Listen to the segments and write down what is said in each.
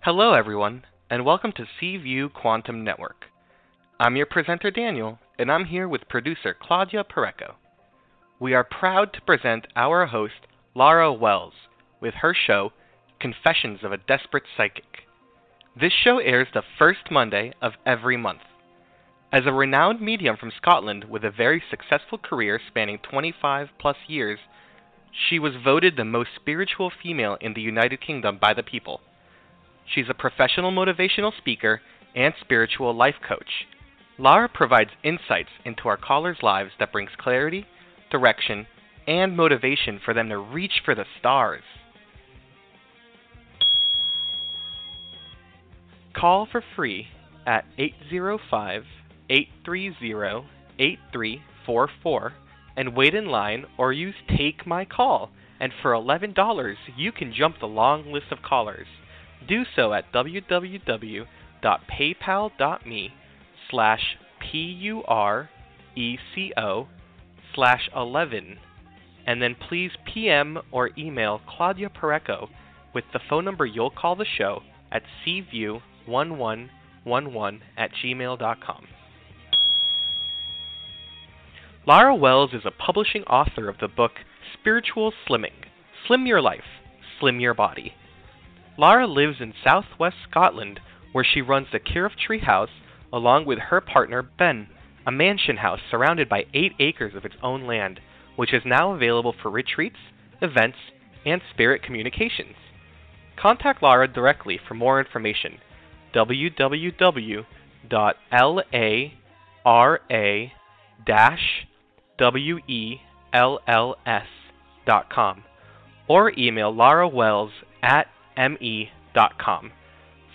Hello, everyone, and welcome to C View Quantum Network. I'm your presenter, Daniel, and I'm here with producer Claudia Pureco. We are proud to present our host, Laura Wells, with her show, Confessions of a Desperate Psychic. This show airs the first Monday of every month. As a renowned medium from Scotland with a very successful career spanning 25 plus years, she was voted the most spiritual female in the United Kingdom by the people. She's a professional motivational speaker and spiritual life coach. Lara provides insights into our callers' lives that brings clarity, direction, and motivation for them to reach for the stars. Call for free at 805 830 8344 and wait in line or use Take My Call. And for $11, you can jump the long list of callers do so at www.paypal.me slash P-U-R-E-C-O slash 11 and then please PM or email Claudia Pureco with the phone number you'll call the show at cview1111 at gmail.com. Lara Wells is a publishing author of the book Spiritual Slimming Slim Your Life, Slim Your Body Lara lives in southwest Scotland, where she runs the Kirriff Tree House along with her partner Ben, a mansion house surrounded by eight acres of its own land, which is now available for retreats, events, and spirit communications. Contact Lara directly for more information. www.lara-wells.com or email Lara Wells at me.com.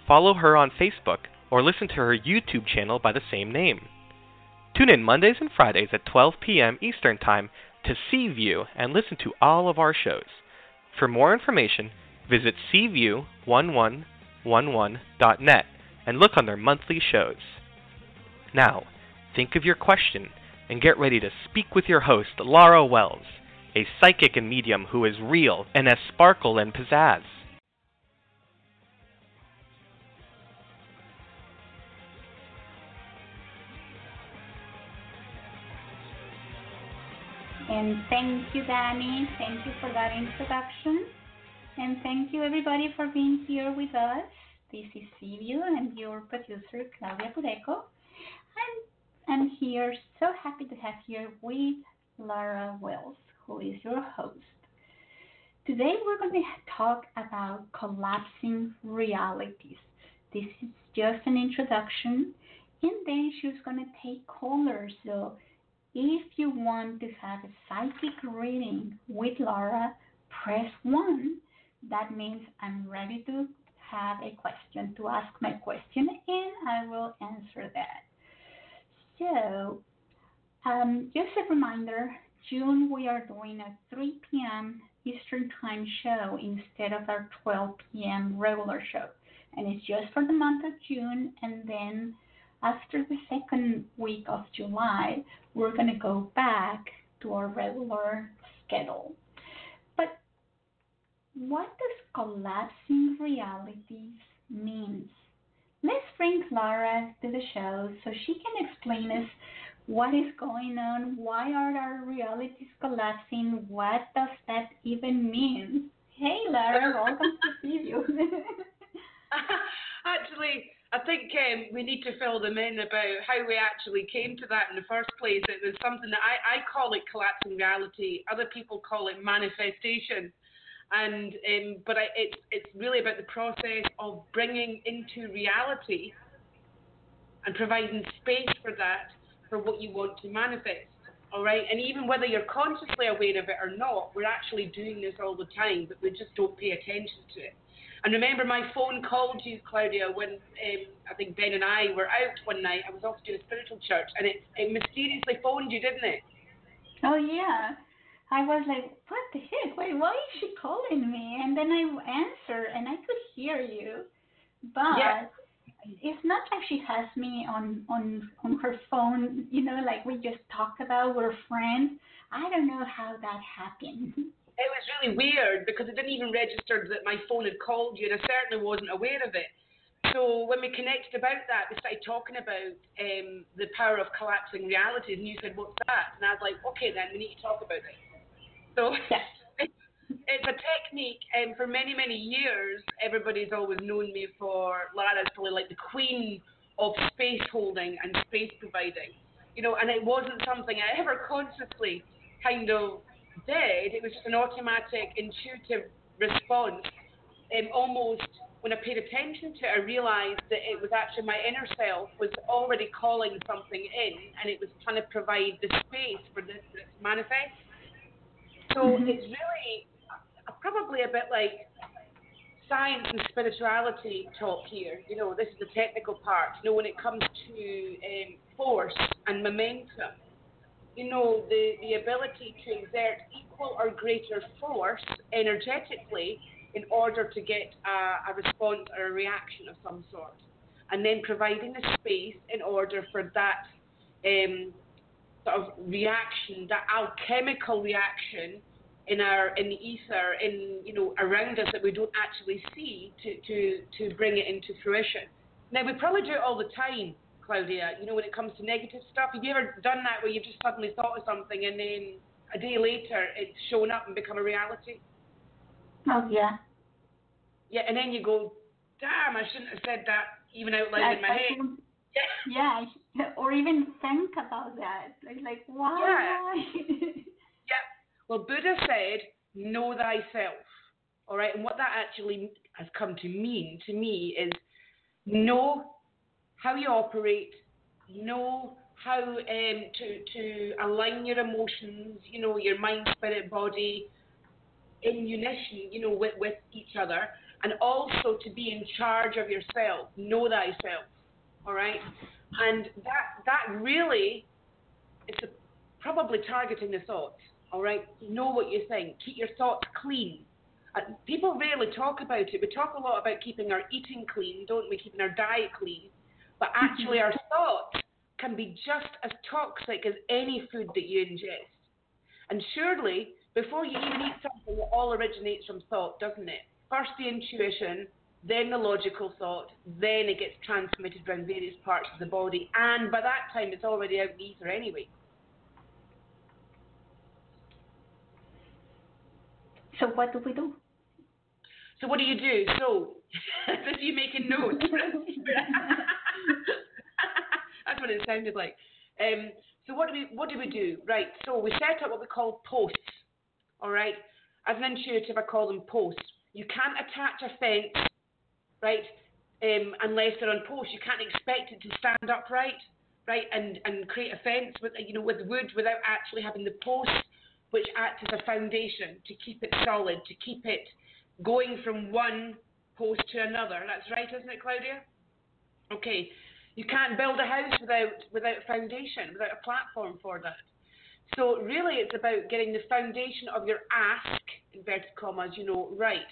Follow her on Facebook or listen to her YouTube channel by the same name. Tune in Mondays and Fridays at 12 p.m. Eastern Time to C View and listen to all of our shows. For more information, visit cview1111.net and look on their monthly shows. Now, think of your question and get ready to speak with your host, Laura Wells, a psychic and medium who is real and has sparkle and pizzazz. And thank you, Danny. Thank you for that introduction. And thank you, everybody, for being here with us. This is C View and your producer, Claudia Pureco. I'm, I'm here, so happy to have here with Lara Wells, who is your host. Today, we're going to talk about collapsing realities. This is just an introduction, and then she's going to take callers. So if you want to have a psychic reading with Laura, press 1. That means I'm ready to have a question, to ask my question, and I will answer that. So, um, just a reminder June we are doing a 3 p.m. Eastern Time show instead of our 12 p.m. regular show. And it's just for the month of June, and then after the second week of July, we're going to go back to our regular schedule. But what does collapsing realities mean? Let's bring Lara to the show so she can explain us what is going on, why are our realities collapsing, what does that even mean? Hey Lara, welcome to C View. Actually, I think um, we need to fill them in about how we actually came to that in the first place. It was something that I, I call it collapsing reality. Other people call it manifestation, and um, but I, it's it's really about the process of bringing into reality and providing space for that for what you want to manifest. All right, and even whether you're consciously aware of it or not, we're actually doing this all the time, but we just don't pay attention to it. And remember, my phone called you, Claudia, when um, I think Ben and I were out one night. I was off doing a spiritual church, and it, it mysteriously phoned you, didn't it? Oh yeah. I was like, what the heck? Why, why is she calling me? And then I answer and I could hear you, but Yeah. it's not like she has me on on on her phone. You know, like we just talk about we're friends. I don't know how that happened. It was really weird because it didn't even register that my phone had called you, and I certainly wasn't aware of it. So when we connected about that, we started talking about um, the power of collapsing realities, and you said, "What's that?" And I was like, "Okay, then we need to talk about it." So Yes. it's a technique, and for many many years, everybody's always known me for Lara's probably like the queen of space holding and space providing, you know. And it wasn't something I ever consciously kind of did. It was just an automatic, intuitive response. Um, almost when I paid attention to it, I realised that it was actually my inner self was already calling something in, and it was trying to provide the space for this, to manifest. So Mhm. it's really uh, probably a bit like science and spirituality talk here. You know, this is the technical part. You know, when it comes to um, force and momentum, you know, the, the ability to exert equal or greater force energetically in order to get a, a response or a reaction of some sort. And then providing the space in order for that um, sort of reaction, that alchemical reaction in our in the ether, in you know around us that we don't actually see, to to to bring it into fruition. Now we probably do it all the time, Claudia. You know when it comes to negative stuff. Have you ever done that where you've just suddenly thought of something and then a day later it's shown up and become a reality? Oh yeah. Yeah, and then you go, damn, I shouldn't have said that even out loud I- in my I head. Yeah. yeah, or even think about that. Like, like why? Yeah. Well, Buddha said, know thyself. All right. And what that actually has come to mean to me is know how you operate, know how um, to, to align your emotions, you know, your mind, spirit, body in unison, you know, with, with each other, and also to be in charge of yourself. Know thyself. All right. And that, that really, it's a, probably targeting the thoughts. All right, know what you think. Keep your thoughts clean. Uh, people rarely talk about it. We talk a lot about keeping our eating clean, don't we? Keeping our diet clean. But actually, mm-hmm. our thoughts can be just as toxic as any food that you ingest. And surely, before you even eat something, it all originates from thought, doesn't it? First the intuition, then the logical thought, then it gets transmitted around various parts of the body, and by that time, it's already out in the ether anyway. so what do we do? So what do you do? So, if you're making notes. That's what it sounded like. Um, so what do we what do we do? Right. So we set up what we call posts. All right. As an intuitive, I call them posts. You can't attach a fence, right? Um, unless they're on posts. You can't expect it to stand upright, right? And and create a fence with you know with wood without actually having the posts, which act as a foundation to keep it solid, to keep it going from one post to another. That's right, isn't it, Claudia? Okay. You can't build a house without without a foundation, without a platform for that. So really, it's about getting the foundation of your ask, inverted commas, you know, right.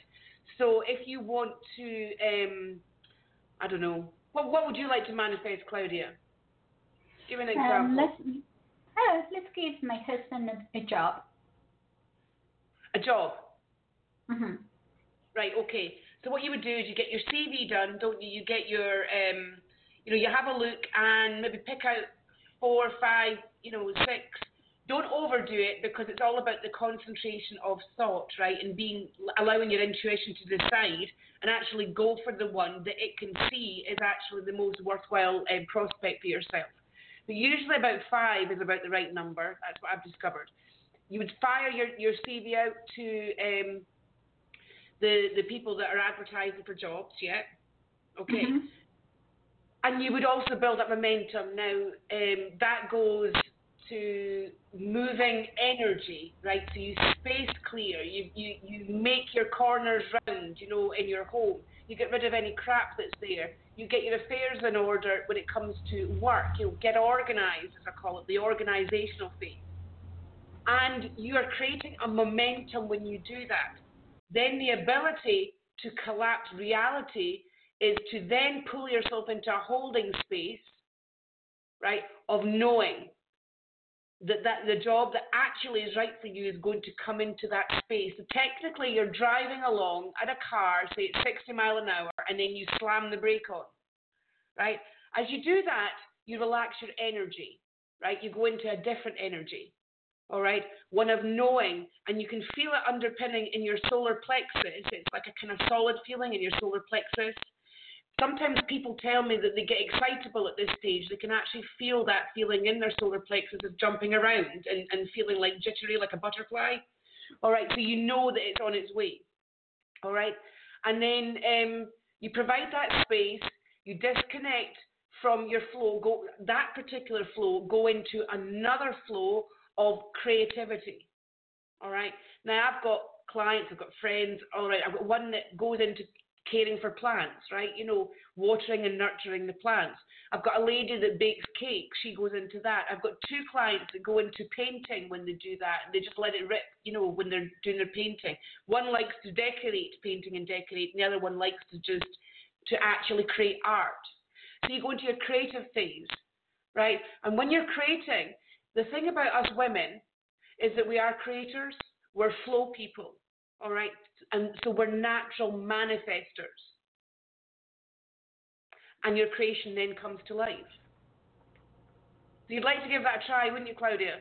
So if you want to, um, I don't know, what what would you like to manifest, Claudia? Give an example. Um, let's uh, let's give my husband a, a job. a job. hmm Right, okay. So what you would do is you get your CV done, don't you? You get your, um, you know, you have a look and maybe pick out four, five, you know, six. Don't overdo it because it's all about the concentration of thought, right? And being allowing your intuition to decide and actually go for the one that it can see is actually the most worthwhile um, prospect for yourself. But usually about five is about the right number. That's what I've discovered. You would fire your, your CV out to um, the the people that are advertising for jobs, yeah. Okay. Mhm. And you would also build up momentum. Now um, that goes to moving energy, right? So you space clear. You you you make your corners round, you know, in your home. You get rid of any crap that's there. You get your affairs in order when it comes to work. You know, get organised, as I call it, the organisational phase. and you are creating a momentum when you do that. Then the ability to collapse reality is to then pull yourself into a holding space, right, of knowing that, that the job that actually is right for you is going to come into that space. So technically, you're driving along at a car, say it's 60 mile an hour, and then you slam the brake on, right? As you do that, you relax your energy, right? You go into a different energy, all right? One of knowing, and you can feel it underpinning in your solar plexus. It's like a kind of solid feeling in your solar plexus sometimes people tell me that they get excitable at this stage. They can actually feel that feeling in their solar plexus of jumping around and, and feeling like jittery, like a butterfly. All right, so you know that it's on its way. All right, and then um, you provide that space, you disconnect from your flow, go that particular flow, go into another flow of creativity. All right, now I've got clients, I've got friends. All right, I've got one that goes into caring for plants, right? You know, watering and nurturing the plants. I've got a lady that bakes cakes. She goes into that. I've got two clients that go into painting when they do that. And they just let it rip, you know, when they're doing their painting. One likes to decorate, painting and decorate, and the other one likes to just to actually create art. So you go into your creative phase, right? And when you're creating, the thing about us women is that we are creators. We're flow people. All right. And so we're natural manifestors. And your creation then comes to life. So you'd like to give that a try, wouldn't you, Claudia?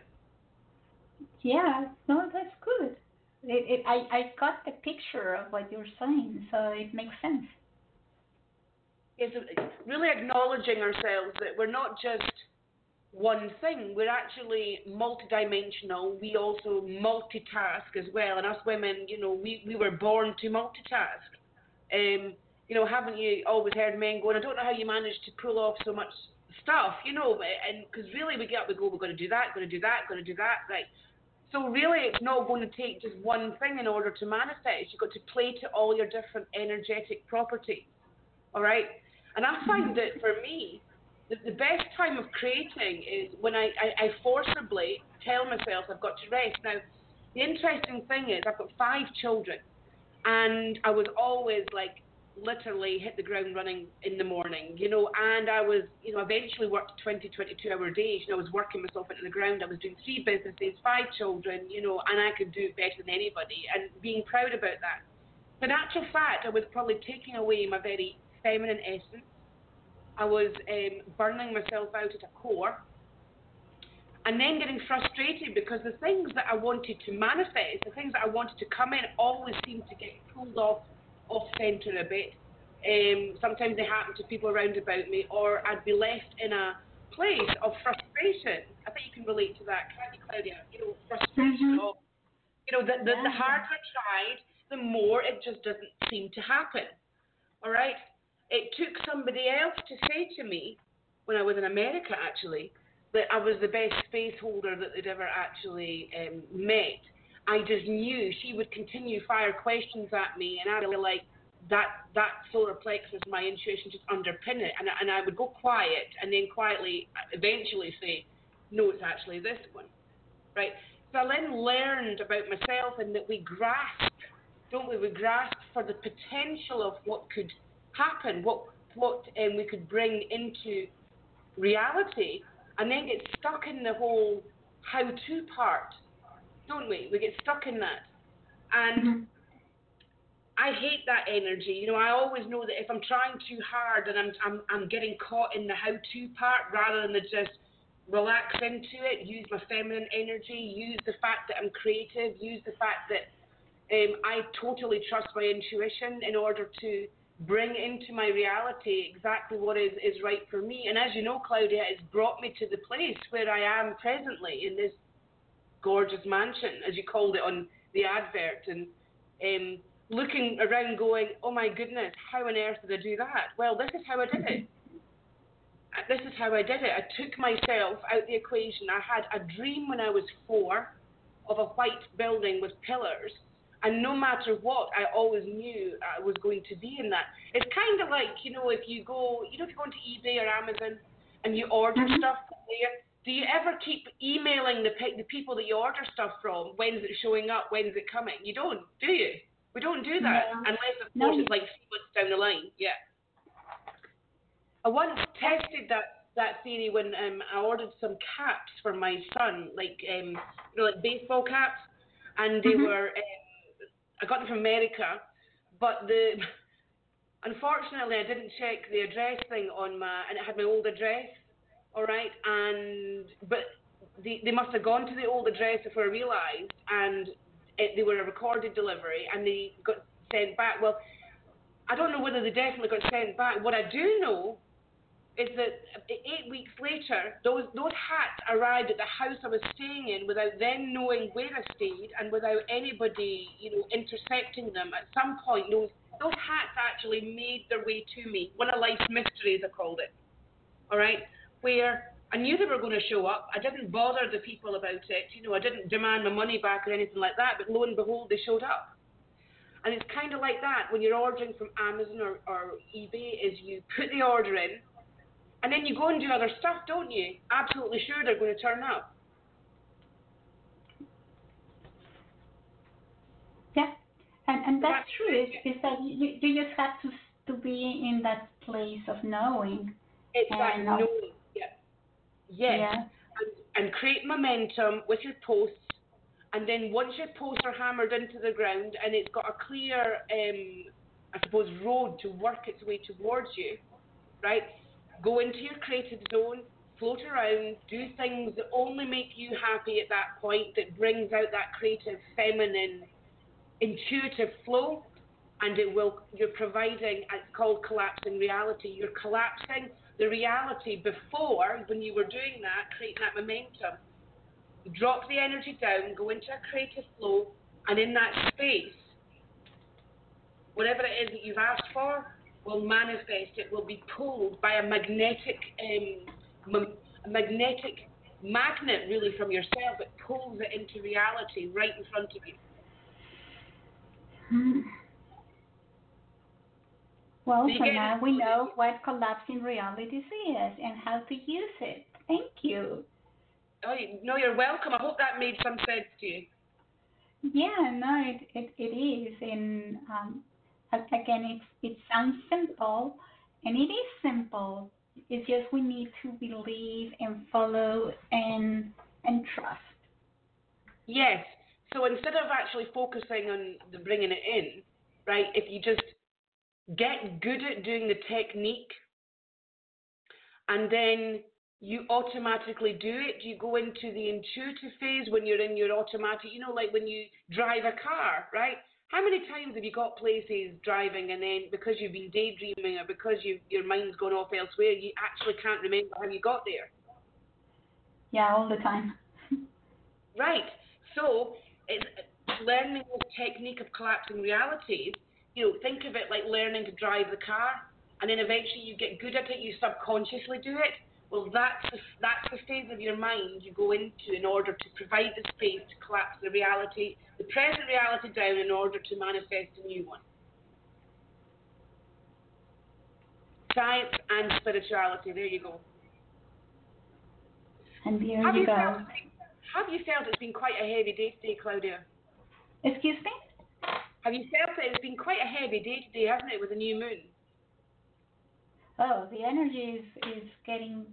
Yeah, no, that's good. It, it, I, I got the picture of what you're saying, so it makes sense. It's really acknowledging ourselves that we're not just one thing. We're actually multidimensional. We also multitask as well. And us women, you know, we, we were born to multitask. Um, you know, haven't you always heard men going, I don't know how you manage to pull off so much stuff, you know, and because really we get up, we go, we're going to do that, going to do that, going to do that, right? So really, it's not going to take just one thing in order to manifest. You've got to play to all your different energetic properties, all right? And I find that for me, the, the best time of creating is when I, I, I forcibly tell myself I've got to rest. Now, the interesting thing is I've got five children, and I was always like literally hit the ground running in the morning, you know, and I was, you know, eventually worked 20, 22 hour days, you know, I was working myself into the ground. I was doing three businesses, five children, you know, and I could do it better than anybody and being proud about that. But in actual fact, I was probably taking away my very feminine essence I was um, burning myself out at a core and then getting frustrated because the things that I wanted to manifest, the things that I wanted to come in, always seemed to get pulled off off centre a bit. Um, sometimes they happened to people around about me, or I'd be left in a place of frustration. I think you can relate to that, can't you, Claudia? You know, frustration mm-hmm. of, you know, the, the, yeah. the harder I tried, the more it just doesn't seem to happen. All right? It took somebody else to say to me, when I was in America actually, that I was the best space holder that they'd ever actually um, met. I just knew she would continue fire questions at me, and I'd be like, that that solar plexus, my intuition just underpin it, and and I would go quiet, and then quietly, eventually say, no, it's actually this one, right? So I then learned about myself, and that we grasp, don't we? We grasp for the potential of what could happen, what what um, we could bring into reality, and then get stuck in the whole how-to part, don't we? We get stuck in that, and. Mm-hmm. I hate that energy. You know, I always know that if I'm trying too hard and I'm I'm I'm getting caught in the how-to part rather than the just relax into it, use my feminine energy, use the fact that I'm creative, use the fact that um, I totally trust my intuition in order to bring into my reality exactly what is, is right for me. And as you know, Claudia, it's brought me to the place where I am presently in this gorgeous mansion, as you called it on the advert, and um, looking around going, oh my goodness, how on earth did I do that? Well, this is how I did it. Uh, this is how I did it. I took myself out the equation. I had a dream when I was four of a white building with pillars and no matter what, I always knew I was going to be in that. It's kind of like, you know, if you go, you know, if you go into eBay or Amazon and you order mm-hmm. stuff there, do you ever keep emailing the the people that you order stuff from? When's it showing up? When's it coming? You don't, do you? We don't do that No. unless, of No. course, it's like three months down the line. Yeah. I once tested that that theory when um, I ordered some caps for my son, like um, you know, like baseball caps, and they Mhm. were. Um, I got them from America, but the unfortunately I didn't check the address thing on my, and it had my old address. All right, and but they, they must have gone to the old address before I realised, and it, they were a recorded delivery, and they got sent back. Well, I don't know whether they definitely got sent back. What I do know is that eight weeks later, those those hats arrived at the house I was staying in without them knowing where I stayed and without anybody, you know, intercepting them. At some point, those those hats actually made their way to me. One of life's mysteries, I called it. All right, where I knew they were going to show up. I didn't bother the people about it. You know, I didn't demand my money back or anything like that. But lo and behold, they showed up. And it's kind of like that when you're ordering from Amazon or, or eBay. Is you put the order in, and then you go and do other stuff, don't you? Absolutely sure they're going to turn up. Yeah, and and that's That's true. Is, is that you, you just have to to be in that place of knowing. It's that uh, knowing. Yeah. Yes. Yeah. And, and create momentum with your posts. And then once your posts are hammered into the ground and it's got a clear, um, I suppose, road to work its way towards you, right? Go into your creative zone, float around, do things that only make you happy at that point, that brings out that creative, feminine, intuitive flow, and it will. You're providing. It's called collapsing reality. You're collapsing the reality before when you were doing that, creating that momentum. Drop the energy down, go into a creative flow, and in that space, whatever it is that you've asked for will manifest. It will be pulled by a magnetic, um, m- a magnetic magnet, really, from yourself. It pulls it into reality right in front of you. Hmm. Well, so now we know what collapsing realities is and how to use it. Thank you. Oh, no, you're welcome. I hope that made some sense to you. Yeah, no, it it, it is, and um, again, it it sounds simple, and it is simple. It's just we need to believe and follow and and trust. Yes. So instead of actually focusing on the bringing it in, right? If you just get good at doing the technique, and then you automatically do it. You go into the intuitive phase when you're in your automatic. You know, like when you drive a car, right? How many times have you got places driving and then because you've been daydreaming or because you, your mind's gone off elsewhere, you actually can't remember how you got there? Yeah, all the time. Right. So it's learning the technique of collapsing realities. You know, think of it like learning to drive the car, and then eventually you get good at it. You subconsciously do it. Well, that's the, that's the phase of your mind you go into in order to provide the space to collapse the reality, the present reality down in order to manifest a new one. Science and spirituality. There you go. And there Have you you go. felt have you felt it's been quite a heavy day today, Claudia? Excuse me? Have you felt that it's been quite a heavy day today, hasn't it, with the new moon? Oh, the energy is, is getting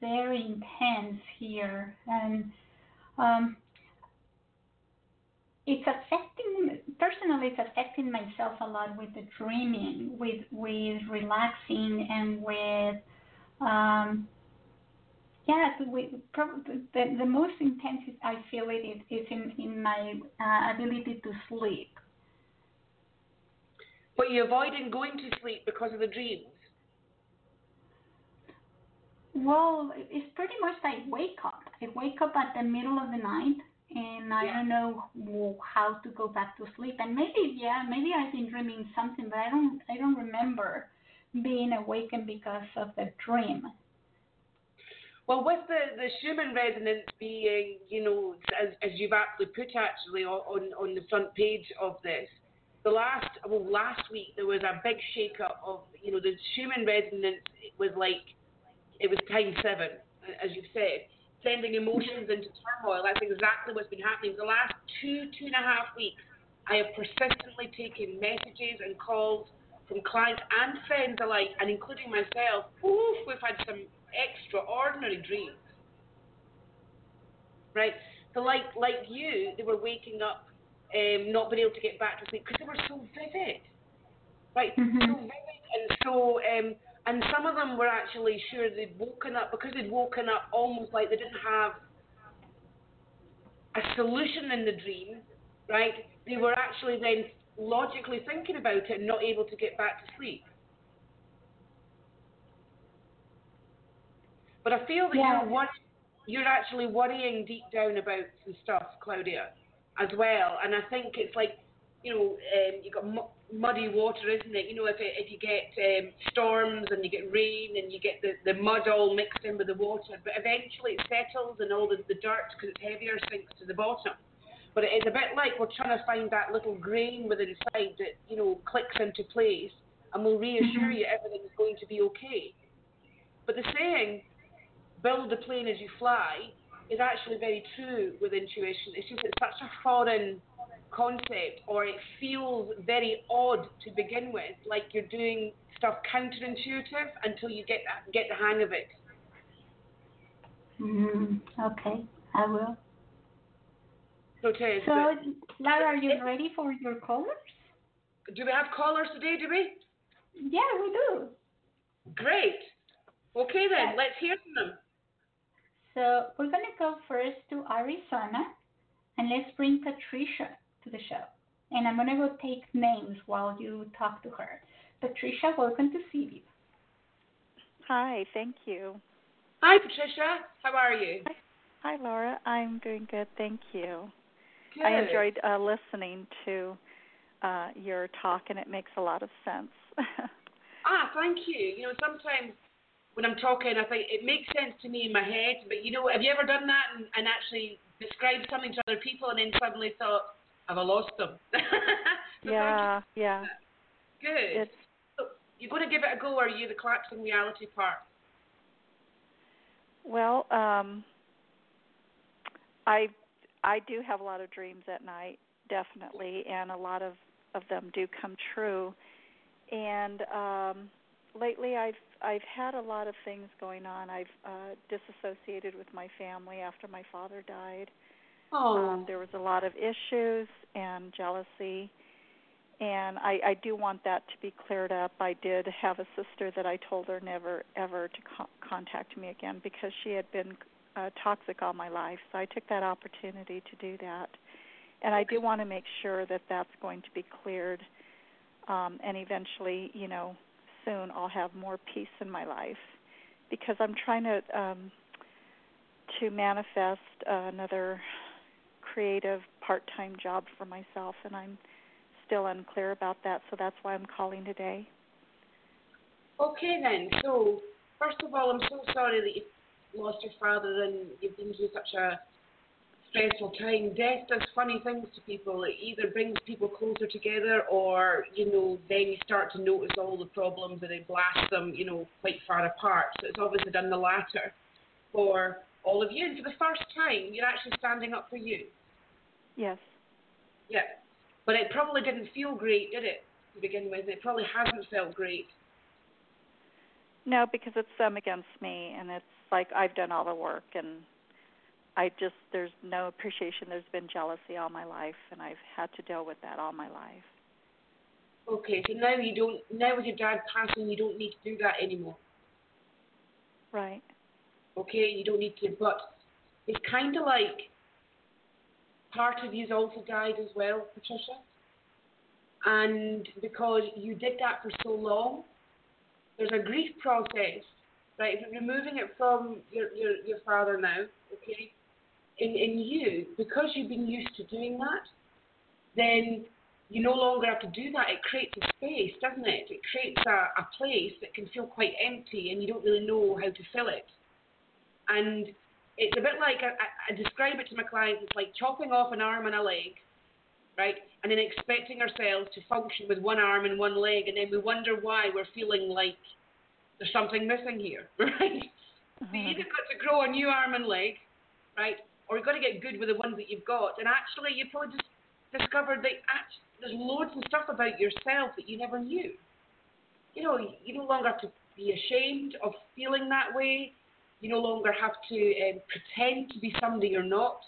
very intense here, and um, it's affecting personally. It's affecting myself a lot with the dreaming, with with relaxing, and with um, yeah, with, prob- the the most intense I feel it is, is in in my uh, ability to sleep. But you're avoiding going to sleep because of the dreams. Well, it's pretty much I wake up. I wake up at the middle of the night, and I Yeah. don't know how to go back to sleep. And maybe, yeah, maybe I've been dreaming something, but I don't, I don't remember being awakened because of the dream. Well, with the, the Schumann resonance being, you know, as, as you've aptly put actually on, on, on the front page of this, the last, well, last week there was a big shake up of, you know, the Schumann resonance was like, it was time seven, as you've said. sending emotions into turmoil. That's exactly what's been happening. The last two, two and a half weeks, I have persistently taken messages and calls from clients and friends alike, and including myself. Oof, we've had some extraordinary dreams. Right? So, like like you, they were waking up, um, not being able to get back to sleep because they were so vivid. Right? Mhm. So vivid and so um, and some of them were actually sure they'd woken up because they'd woken up almost like they didn't have a solution in the dream, right? They were actually then logically thinking about it and not able to get back to sleep. But I feel that Yeah. you're wor- you're actually worrying deep down about some stuff, Claudia, as well. And I think it's like, you know, um, you got mu- muddy water, isn't it? You know, if it, if you get um, storms and you get rain and you get the, the mud all mixed in with the water, but eventually it settles and all the, the dirt, because it's heavier, sinks to the bottom. But it is a bit like we're trying to find that little grain within inside that, you know, clicks into place and will reassure Mhm. you is going to be okay. But the saying, build the plane as you fly, is actually very true with intuition. It's just it's such a foreign concept, or it feels very odd to begin with, like you're doing stuff counterintuitive until you get get the hang of it. Mm, okay, I will. So is. So, Lara, are you ready for your callers? do we have callers today? Do we? Yeah, we do. Great. Okay then, let's hear from them. So we're gonna go first to Arizona, and let's bring Patricia to the show. And I'm gonna go take names while you talk to her. Patricia, welcome to CView. Hi, thank you. Hi Patricia, how are you? Hi, Laura. I'm doing good, thank you. Good. I enjoyed uh, listening to uh, your talk, and it makes a lot of sense. Ah, thank you. You know, sometimes when I'm talking, I think it makes sense to me in my head, but you know, have you ever done that and, and actually described something to other people and then suddenly thought, have I lost them? So yeah, yeah. Good. It's So you're going to give it a go, or are you the collapsing reality part? well, um, I I do have a lot of dreams at night, definitely, and a lot of of them do come true. And um, lately, I've I've had a lot of things going on. I've uh, disassociated with my family after my father died. Oh, Um, there was a lot of issues and jealousy, and I, I do want that to be cleared up. I did have a sister that I told her never ever to co- contact me again because she had been uh, toxic all my life. So I took that opportunity to do that, and I do want to make sure that that's going to be cleared. Um, and eventually, you know, soon I'll have more peace in my life because I'm trying to um, to manifest uh, another creative part-time job for myself and I'm still unclear about that so that's why I'm calling today. okay then. So first of all, I'm so sorry that you lost your father and you've been through such a stressful time. Death does funny things to people. It either brings people closer together, or you know, then you start to notice all the problems and it blasts them, you know, quite far apart. So it's obviously done the latter for all of you. And for the first time, you're actually standing up for you. Yes. Yeah. But it probably didn't feel great, did it, to begin with? It probably hasn't felt great. No, because it's them against me and it's like I've done all the work and I just there's no appreciation. There's been jealousy all my life and I've had to deal with that all my life. Okay, so now you don't. Now with your dad passing, you don't need to do that anymore. Right. Okay, you don't need to. But it's kind of like part of you's also died as well, Patricia. And because you did that for so long, there's a grief process, right? Removing it from your your your father now, okay, in in you because you've been used to doing that, then you no longer have to do that. It creates a space, doesn't it? It creates a, a place that can feel quite empty and you don't really know how to fill it. And it's a bit like, I, I describe it to my clients, it's like chopping off an arm and a leg, right? And then expecting ourselves to function with one arm and one leg, and then we wonder why we're feeling like there's something missing here, right? So you uh-huh. either got to grow a new arm and leg, right? Or you've got to get good with the ones that you've got. And actually, you probably just discovered that actually, there's loads of stuff about yourself that you never knew. You know, you no longer have to be ashamed of feeling that way. You no longer have to um, pretend to be somebody you're not.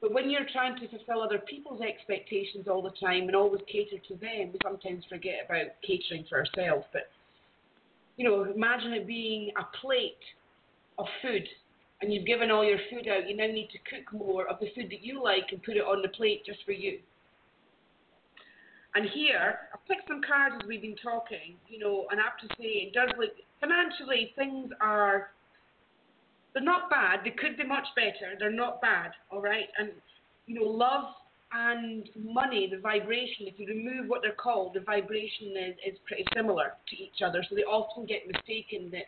But when you're trying to fulfill other people's expectations all the time and always cater to them, we sometimes forget about catering for ourselves. But you know, imagine it being a plate of food and you've given all your food out, you now need to cook more of the food that you like and put it on the plate just for you. And here, I've picked some cards as we've been talking, you know, and I have to say, it does look, financially, things are, they're not bad. They could be much better. They're not bad, all right? And, you know, love and money, the vibration, if you remove what they're called, the vibration is, is pretty similar to each other. So they often get mistaken that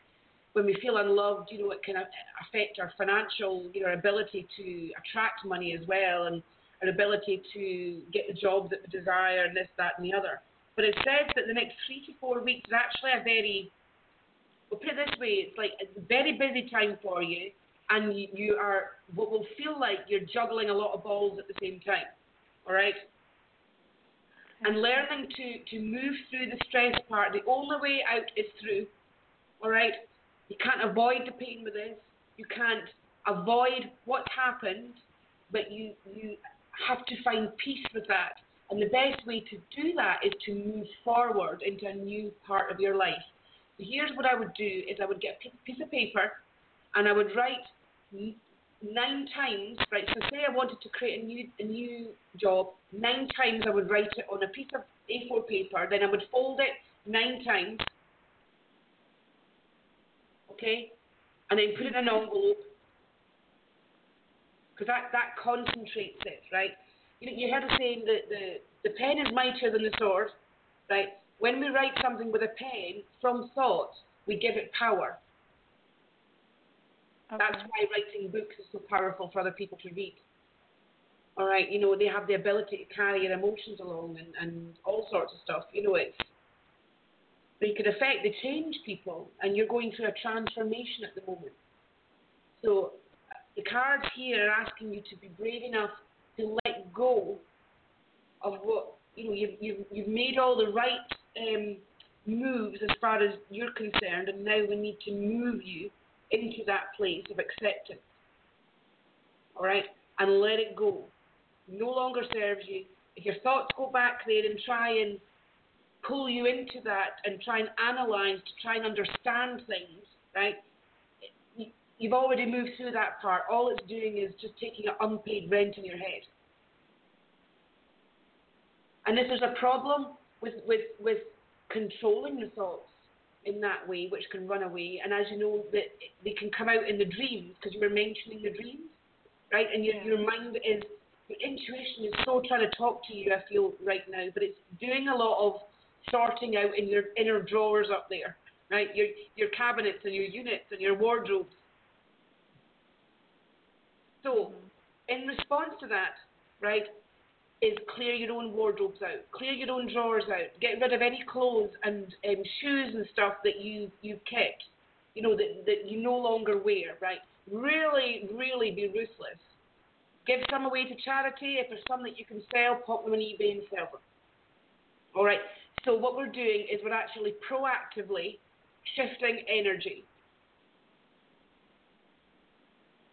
when we feel unloved, you know, it can affect our financial, you know, ability to attract money as well and our ability to get the job that we desire and this, that, and the other. But it says that the next three to four weeks is actually a very, we'll put it this way, it's like it's a very busy time for you, and you, you are what will feel like you're juggling a lot of balls at the same time. All right? And learning to, to move through the stress part, the only way out is through. All right? You can't avoid the pain with this. You can't avoid what's happened, but you you have to find peace with that. And the best way to do that is to move forward into a new part of your life. Here's what I would do is I would get a piece of paper and I would write nine times, right? So say I wanted to create a new a new job, nine times I would write it on a piece of A4 paper, then I would fold it nine times okay? And then put it in an envelope because that, that concentrates it, right? You, you heard the saying that the, the pen is mightier than the sword, right? When we write something with a pen from thought, we give it power. Okay. That's why writing books is so powerful for other people to read. All right, you know, they have the ability to carry your emotions along and, and all sorts of stuff. You know, it's they could affect, they change people, and you're going through a transformation at the moment. So the cards here are asking you to be brave enough to let go of what you know. You've you've, you've made all the right um, moves as far as you're concerned, and now we need to move you into that place of acceptance. All right, and let it go. No longer serves you. If your thoughts go back there and try and pull you into that and try and analyze to try and understand things, right? You've already moved through that part. All it's doing is just taking an unpaid rent in your head. And if there's a problem with, with, with controlling the thoughts in that way, which can run away, and as you know, that they can come out in the dreams because you were mentioning the dreams, right? And your, yeah. your mind is, your intuition is so trying to talk to you, I feel, right now, but it's doing a lot of sorting out in your inner drawers up there, right? Your your cabinets and your units and your wardrobes. So, in response to that, right, is clear your own wardrobes out, clear your own drawers out, get rid of any clothes and um, shoes and stuff that you you've kept, you know that that you no longer wear, right? Really, really be ruthless. Give some away to charity. If there's some that you can sell, pop them on eBay and sell them. All right. So what we're doing is we're actually proactively shifting energy.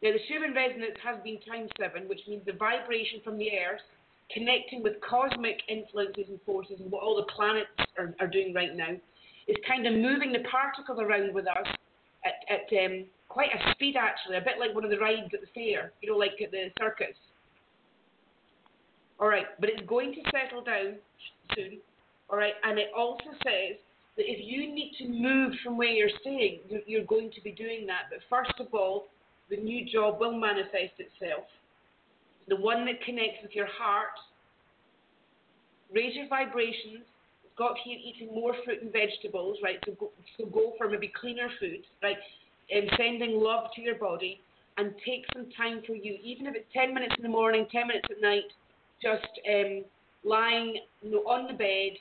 Now the Schumann resonance has been time seven, which means the vibration from the earth connecting with cosmic influences and forces and what all the planets are, are doing right now is kind of moving the particles around with us at, at um, quite a speed actually, a bit like one of the rides at the fair, you know, like at the circus. All right, but it's going to settle down soon all right, and it also says that if you need to move from where you're staying, you're going to be doing that. But first of all, the new job will manifest itself. The one that connects with your heart. Raise your vibrations. Got here eating more fruit and vegetables, right? So go, so go for maybe cleaner food, right? And sending love to your body and take some time for you, even if it's 10 minutes in the morning, 10 minutes at night, just um, lying you know, on the bed,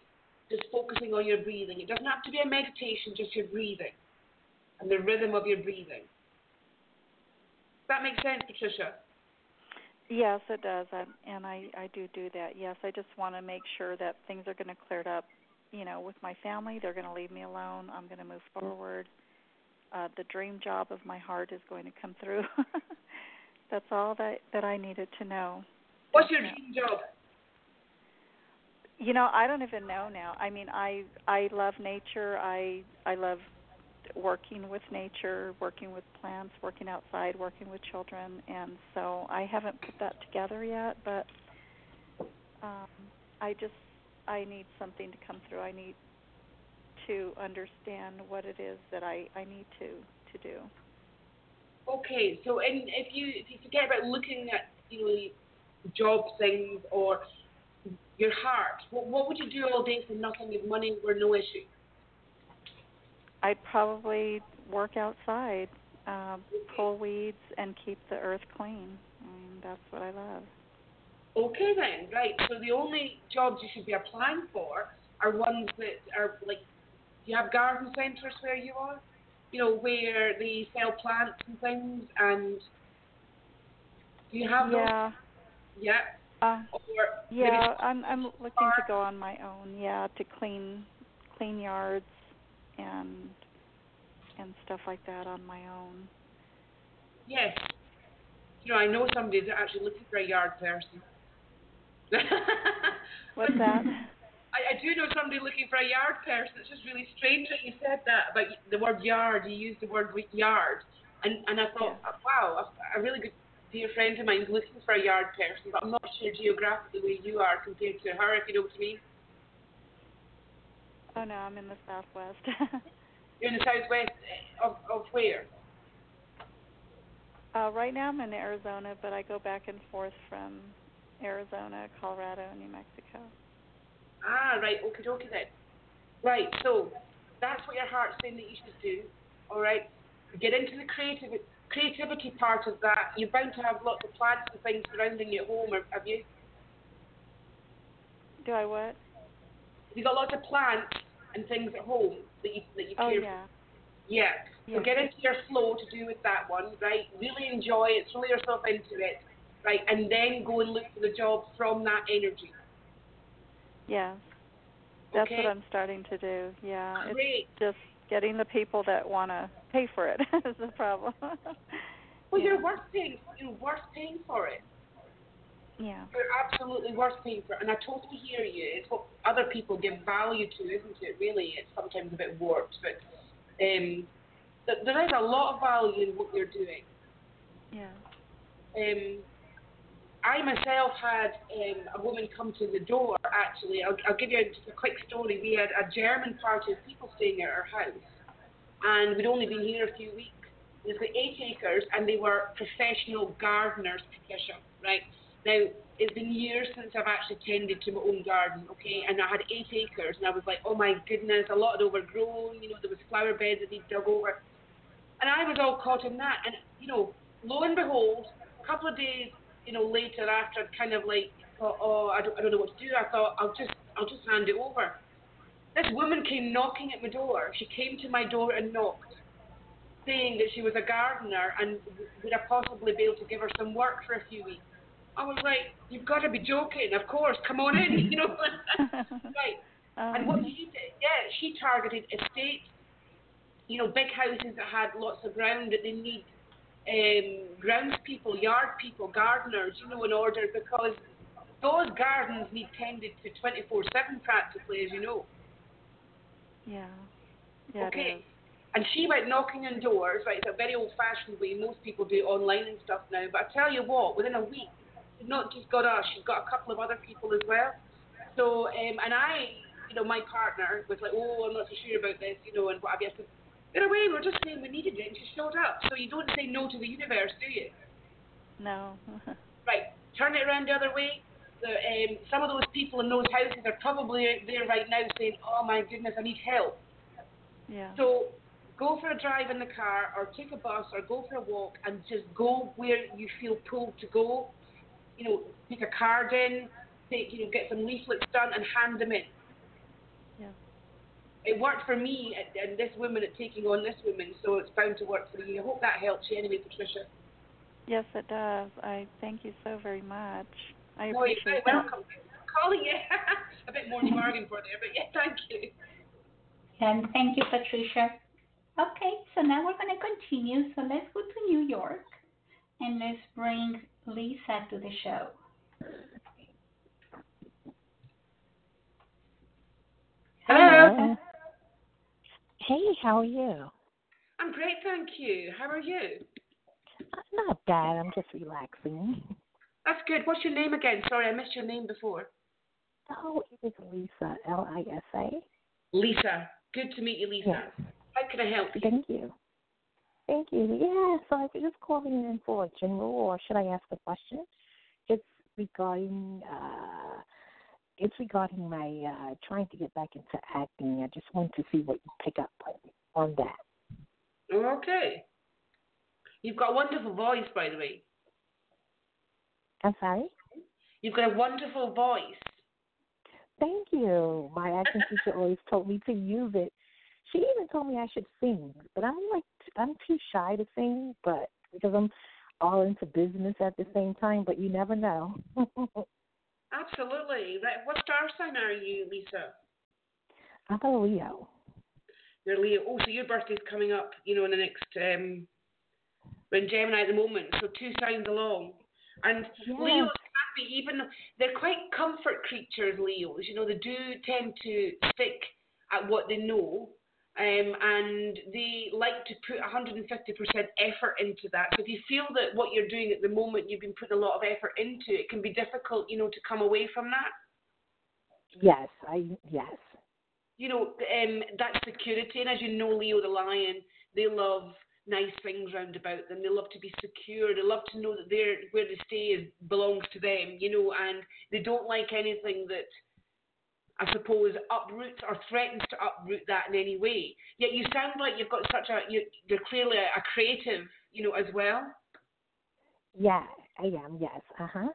just focusing on your breathing. It doesn't have to be a meditation, just your breathing and the rhythm of your breathing. Does that make sense, Patricia? Yes, it does, I, and I I do do that. Yes, I just want to make sure that things are going to clear up. You know, with my family, they're going to leave me alone. I'm going to move forward. Uh, the dream job of my heart is going to come through. That's all that that I needed to know. What's your dream job? You know, I don't even know now. I mean, I I love nature. I I love working with nature, working with plants, working outside, working with children, and so I haven't put that together yet. But um, I just I need something to come through. I need to understand what it is that I I need to to do. Okay, so and if you if you forget about looking at you know job things or your heart, what what would you do all day for nothing if money were no issue? I'd probably work outside, uh, pull weeds, and keep the earth clean. I mean, that's what I love. Okay then, right. So the only jobs you should be applying for are ones that are like, do you have garden centres where you are? You know, where they sell plants and things, and do you have yeah. those? Yeah. Uh, yeah, I'm I'm looking to go on my own. Yeah, to clean clean yards and and stuff like that on my own. Yes. You know, I know somebody that's actually looking for a yard person. What's that? I, I do know somebody looking for a yard person. It's just really strange that you said that about the word yard. You used the word yard, and and I thought, yeah. Uh, wow, a, a really good dear friend of mine is looking for a yard person, but I'm not sure geographically where you are compared to her, if you know what I mean. Oh no, I'm in the southwest. You're in the southwest of of where? Uh, right now I'm in Arizona, but I go back and forth from Arizona, Colorado, and New Mexico. Ah, right, okay, okay then. Right, so that's what your heart's saying that you should do. All right, get into the creative creativity part of that. You're bound to have lots of plants and things surrounding you at home, have you? Do I what? You got lots of plants and things at home that you that you oh, care yeah. Yeah. yeah. So get into your flow to do with that one, right? Really enjoy it, throw yourself into it, right? And then go and look for the job from that energy. Yeah. That's okay? what I'm starting to do. Yeah. Great. It's just getting the people that want to pay for it is the problem. well, yeah. you're worth paying. You're worth paying for it. Yeah. You're absolutely worth paying for and I totally hear you. It's what other people give value to, isn't it? Really, it's sometimes a bit warped, but um, th- there is a lot of value in what you're doing. Yeah. Um, I myself had um, a woman come to the door. Actually, I'll, I'll give you just a quick story. We had a German party of people staying at our house, and we'd only been here a few weeks. We've got eight acres, and they were professional gardeners, Patricia. Right now, it's been years since I've actually tended to my own garden. Okay, and I had eight acres, and I was like, oh my goodness, a lot had overgrown. You know, there was flower beds that they'd dug over, and I was all caught in that. And you know, lo and behold, a couple of days you know, later after I'd kind of like thought, oh, I don't, I don't know what to do. I thought I'll just, I'll just hand it over. This woman came knocking at my door. She came to my door and knocked, saying that she was a gardener and would I possibly be able to give her some work for a few weeks. I was like, you've got to be joking. Of course, come on in, you know. right. Um, and what she did, yeah, she targeted estates, you know, big houses that had lots of ground that they need um, grounds people, yard people, gardeners, you know, in order because those gardens need tended to 24/7 practically, as you know. Yeah. Yeah. Okay. And she went knocking on doors, right? It's a very old-fashioned way. Most people do it online and stuff now. But I tell you what, within a week, not just got us; she's got a couple of other people as well. So, um, and I, you know, my partner was like, "Oh, I'm not so sure about this," you know, and what have you. I said, in a way, we're just saying we needed it, and she showed up. So you don't say no to the universe, do you? No. right. Turn it around the other way. The, um, some of those people in those houses are probably there right now saying, "Oh my goodness, I need help." Yeah. So go for a drive in the car, or take a bus, or go for a walk, and just go where you feel pulled to go. You know, take a card in, take you know, get some leaflets done, and hand them in. Yeah it worked for me and, and this woman at taking on this woman, so it's bound to work for you. I hope that helps you anyway, Patricia. Yes, it does. I thank you so very much. I oh, appreciate you're welcome. Calling you a bit more than bargain for there, but yeah, thank you. And thank you, Patricia. Okay, so now we're going to continue. So let's go to New York and let's bring Lisa to the show. Hello. Hey, how are you? I'm great, thank you. How are you? Not bad. I'm just relaxing. That's good. What's your name again? Sorry, I missed your name before. Oh, it is Lisa. L I S A. Lisa. Good to meet you, Lisa. Yes. How can I help you? Thank you. Thank you. Yeah, so I was just calling in for a general, or should I ask a question? It's regarding, uh, it's regarding my uh, trying to get back into acting. I just want to see what you pick up on that. Okay. You've got a wonderful voice, by the way. I'm sorry? You've got a wonderful voice. Thank you. My acting teacher always told me to use it. She even told me I should sing, but I'm like I'm too shy to sing, but because I'm all into business at the same time, but you never know. Absolutely. What star sign are you, Lisa? I'm a Leo. You're Leo. Oh, so your birthday's coming up, you know, in the next um we're in Gemini at the moment, so two signs along. And Yes. Leo's happy, even though they're quite comfort creatures, Leos. You know, they do tend to stick at what they know. Um, and they like to put 150% effort into that. So if you feel that what you're doing at the moment, you've been putting a lot of effort into, it can be difficult, you know, to come away from that. Yes, I yes. You know, um, that security. And as you know, Leo the lion, they love nice things round about them. They love to be secure. They love to know that they're where they stay is belongs to them. You know, and they don't like anything that I suppose uproots or threatens to uproot that in any way. Yet you sound like you've got such a you, you're clearly a, a creative, you know, as well. Yeah, I am, yes. Uh huh.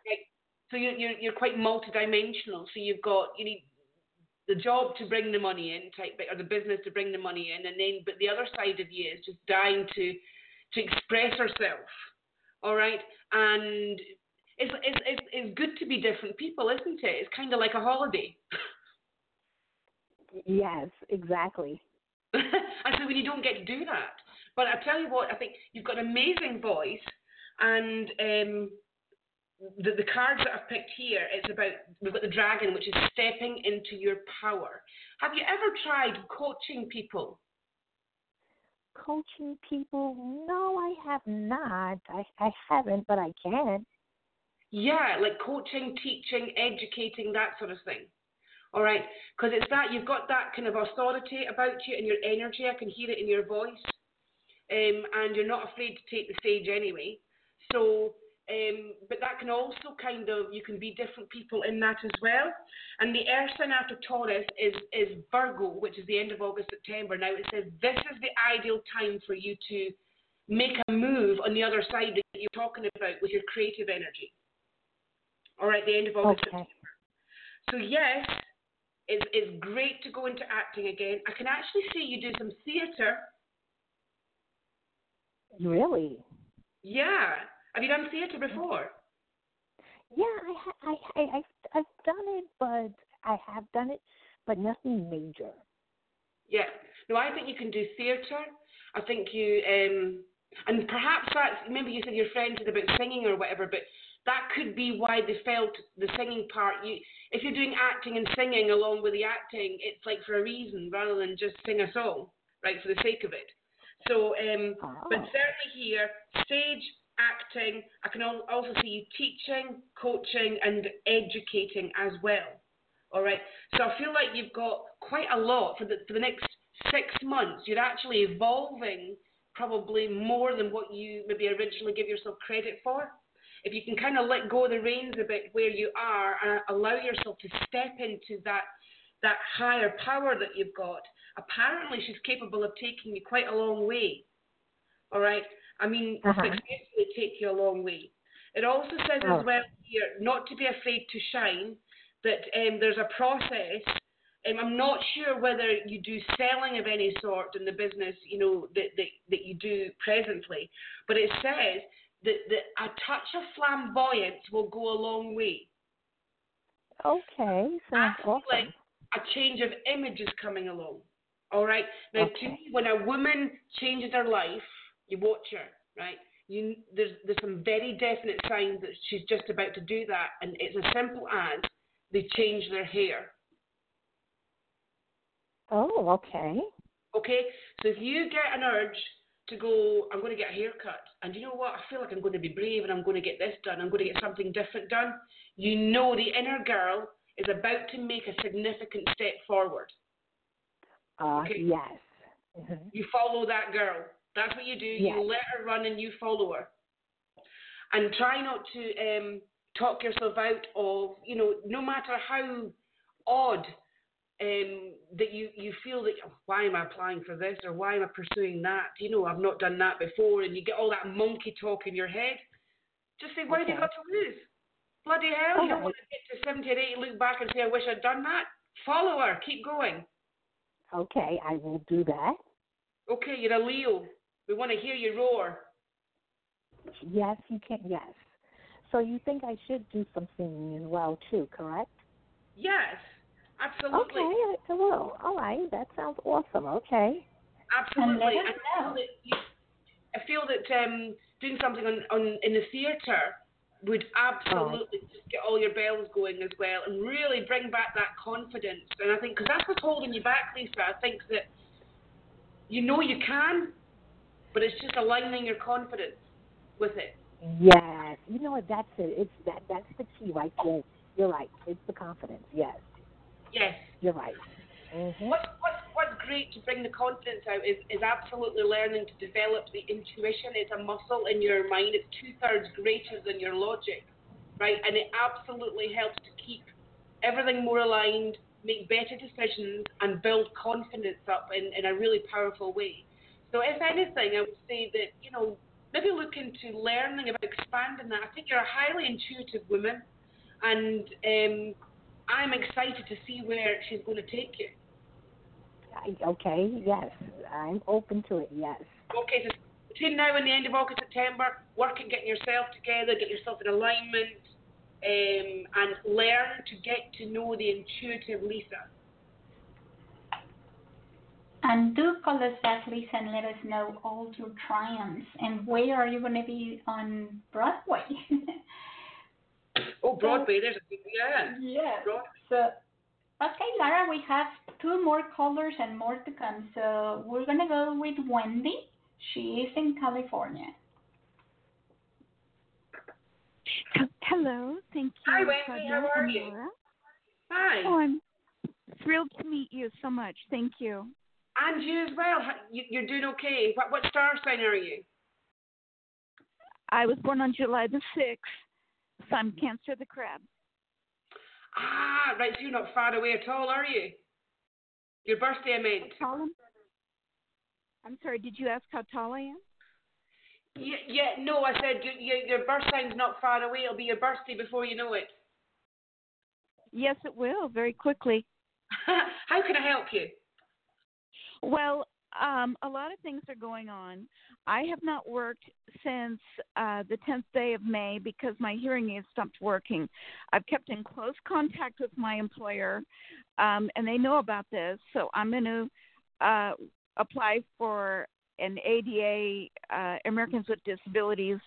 So you're you're, you're quite multidimensional. So you've got you need the job to bring the money in, type bit, or the business to bring the money in, and then but the other side of you is just dying to to express herself. All right, and it's it's it's, it's good to be different people, isn't it? It's kind of like a holiday. Yes, exactly. and so when you don't get to do that. But I tell you what, I think you've got an amazing voice, and um, the the cards that I've picked here, it's about we've got the dragon, which is stepping into your power. Have you ever tried coaching people? Coaching people? No, I have not. I I haven't, but I can. Yeah, like coaching, teaching, educating, that sort of thing. All right, because it's that you've got that kind of authority about you and your energy. I can hear it in your voice, um, and you're not afraid to take the stage anyway. So, um, but that can also kind of you can be different people in that as well. And the Earth sign after Taurus is is Virgo, which is the end of August September. Now it says this is the ideal time for you to make a move on the other side that you're talking about with your creative energy. All right, the end of August. Okay. So yes, it's, it's great to go into acting again. I can actually see you do some theatre. Really? Yeah. Have you done theatre before? Yeah, I ha- I I I've, I've done it, but I have done it, but nothing major. Yeah. No, I think you can do theatre. I think you, um, and perhaps that's, maybe you said your friend said about singing or whatever, but that could be why they felt the singing part. You, if you're doing acting and singing along with the acting, it's like for a reason rather than just sing a song, right, for the sake of it. So, um, but Oh. certainly here, stage acting. I can also see you teaching, coaching, and educating as well. All right. So I feel like you've got quite a lot for the for the next six months. You're actually evolving probably more than what you maybe originally give yourself credit for. If you can kind of let go of the reins a bit where you are and allow yourself to step into that that higher power that you've got, apparently she's capable of taking you quite a long way. All right. I mean, Uh-huh. successfully take you a long way. It also says Oh. as well here not to be afraid to shine. That um, there's a process. Um, I'm not sure whether you do selling of any sort in the business, you know, that, that that you do presently, but it says a touch of flamboyance will go a long way. Okay, sounds I awesome. like a change of image is coming along. All right. Now, to me, when a woman changes her life, you watch her, right? You there's there's some very definite signs that she's just about to do that, and it's as simple as they change their hair. Oh, okay. Okay, so if you get an urge to go, I'm going to get a haircut, and you know what? I feel like I'm going to be brave and I'm going to get this done. I'm going to get something different done. You know the inner girl is about to make a significant step forward. Uh, Okay. yes. hmm You follow that girl. That's what you do. Yes. You let her run and you follow her. And try not to um, talk yourself out of, you know, no matter how odd um, that you, you feel that, "Oh, why am I applying for this or why am I pursuing that? You know, I've not done that before. And you get all that monkey talk in your head. Just say, what have you Okay. got to lose? Bloody hell, you don't want to get to 70 or 80, look back and say, I wish I'd done that. Follow her. Keep going. Okay, I will do that. Okay, you're a Leo. We want to hear you roar. Yes, you can. Yes. So you think I should do some singing as well too, correct? Yes, absolutely. Okay, I I will. All right, that sounds awesome. Okay. Absolutely. And let us I feel know. that, you, I feel that um, doing something on, on in the theatre would absolutely just get all your bells going as well and really bring back that confidence. And I think, because that's what's holding you back, Lisa, I think that you know you can, but it's just aligning your confidence with it. Yes. You know what? That's it. It's that. That's the key right there. You're right. It's the confidence. Yes. Yes. You're right. hmm What's, what's, what's great to bring the confidence out is, is absolutely learning to develop the intuition. It's a muscle in your mind. It's two thirds greater than your logic, right? And it absolutely helps to keep everything more aligned, make better decisions, and build confidence up in, in a really powerful way. So, if anything, I would say that, you know, maybe look into learning about expanding that. I think you're a highly intuitive woman, and um, I'm excited to see where she's going to take you. Okay. Yes. I'm open to it. Yes. Okay, so between now and the end of August, September, work at getting yourself together, get yourself in alignment, um, and learn to get to know the intuitive Lisa. And do call us back, Lisa, and let us know all your triumphs. And where are you going to be on Broadway? Oh, Broadway, there's a big, yeah. yes. Broadway. So, okay, Lara, we have two more callers and more to come. So we're going to go with Wendy. She is in California. Hello, thank you. Hi, Wendy, Claudia how are you? Laura. Hi. Oh, I'm thrilled to meet you so much. Thank you. And you as well. You- You're doing okay. What, what star sign are you? I was born on July the 6th, so I'm Cancer the Crab. Ah, right, so you're not far away at all, are you? Your birthday, I meant. How tall am I'm sorry, did you ask how tall I am? Yeah, yeah, no, I said your, your, your birth sign's not far away. It'll be your birthday before you know it. Yes, it will, very quickly. How can I help you? Well, um, a lot of things are going on. I have not worked since uh, the 10th day of May because my hearing aids stopped working. I've kept in close contact with my employer, um, and they know about this. So I'm going to uh, apply for an ADA, uh, Americans with Disabilities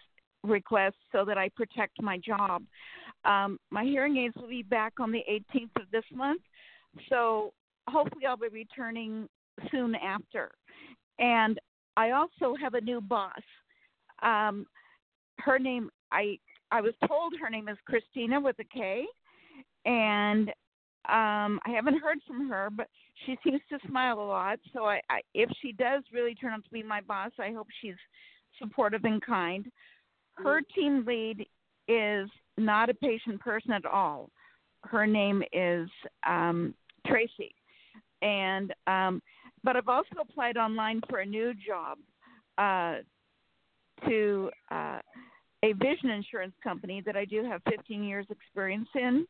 request, so that I protect my job. Um, my hearing aids will be back on the 18th of this month, so hopefully I'll be returning soon after. And I also have a new boss. Um, her name I I was told her name is Kristina with a K, and um, I haven't heard from her, but she seems to smile a lot. So I, I if she does really turn out to be my boss, I hope she's supportive and kind. Her team lead is not a patient person at all. Her name is um, Tracy, and um, but I've also applied online for a new job uh, to uh, a vision insurance company that I do have 15 years experience in.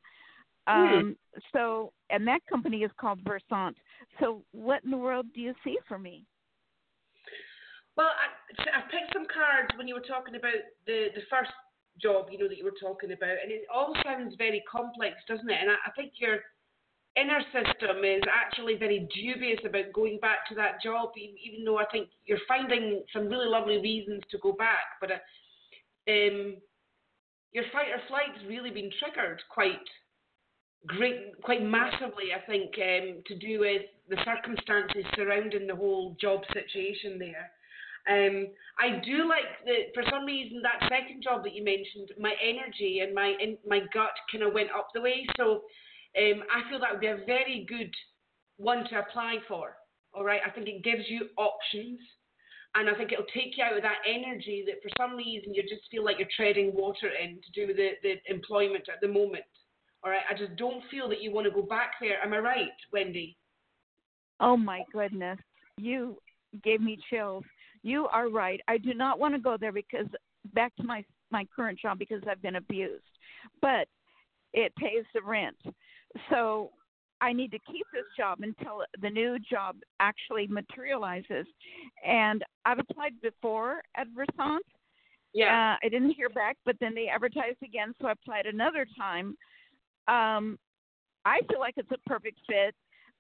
Um, So, and that company is called Versant. So, what in the world do you see for me? Well, I, I picked some cards when you were talking about the the first job, you know, that you were talking about, and it all sounds very complex, doesn't it? And I, I think your inner system is actually very dubious about going back to that job, even though I think you're finding some really lovely reasons to go back. But uh, um, your fight or flight's really been triggered quite great, quite massively, I think, um, to do with the circumstances surrounding the whole job situation there. Um, I do like that for some reason that second job that you mentioned, my energy and my in, my gut kind of went up the way. So um, I feel that would be a very good one to apply for. All right, I think it gives you options, and I think it'll take you out of that energy that for some reason you just feel like you're treading water in to do with the, the employment at the moment. All right, I just don't feel that you want to go back there. Am I right, Wendy? Oh my goodness, you gave me chills. You are right. I do not want to go there because back to my my current job because I've been abused, but it pays the rent. So I need to keep this job until the new job actually materializes. And I've applied before at Versant. Yeah. Uh, I didn't hear back, but then they advertised again, so I applied another time. Um, I feel like it's a perfect fit,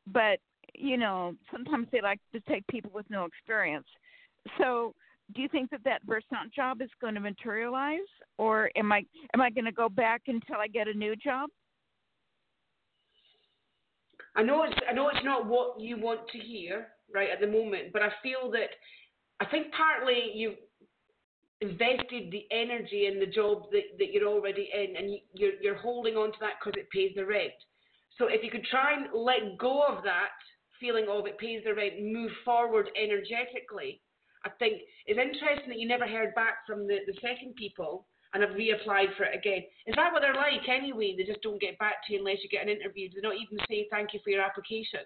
but you know, sometimes they like to take people with no experience. So, do you think that that Versant job is going to materialize, or am I am I going to go back until I get a new job? I know it's I know it's not what you want to hear right at the moment, but I feel that I think partly you invested the energy in the job that, that you're already in, and you, you're you're holding on to that because it pays the rent. So if you could try and let go of that feeling of it pays the rent, move forward energetically, I think it's interesting that you never heard back from the, the second people and have reapplied for it again. Is that what they're like anyway? They just don't get back to you unless you get an interview. Do they not even say thank you for your application?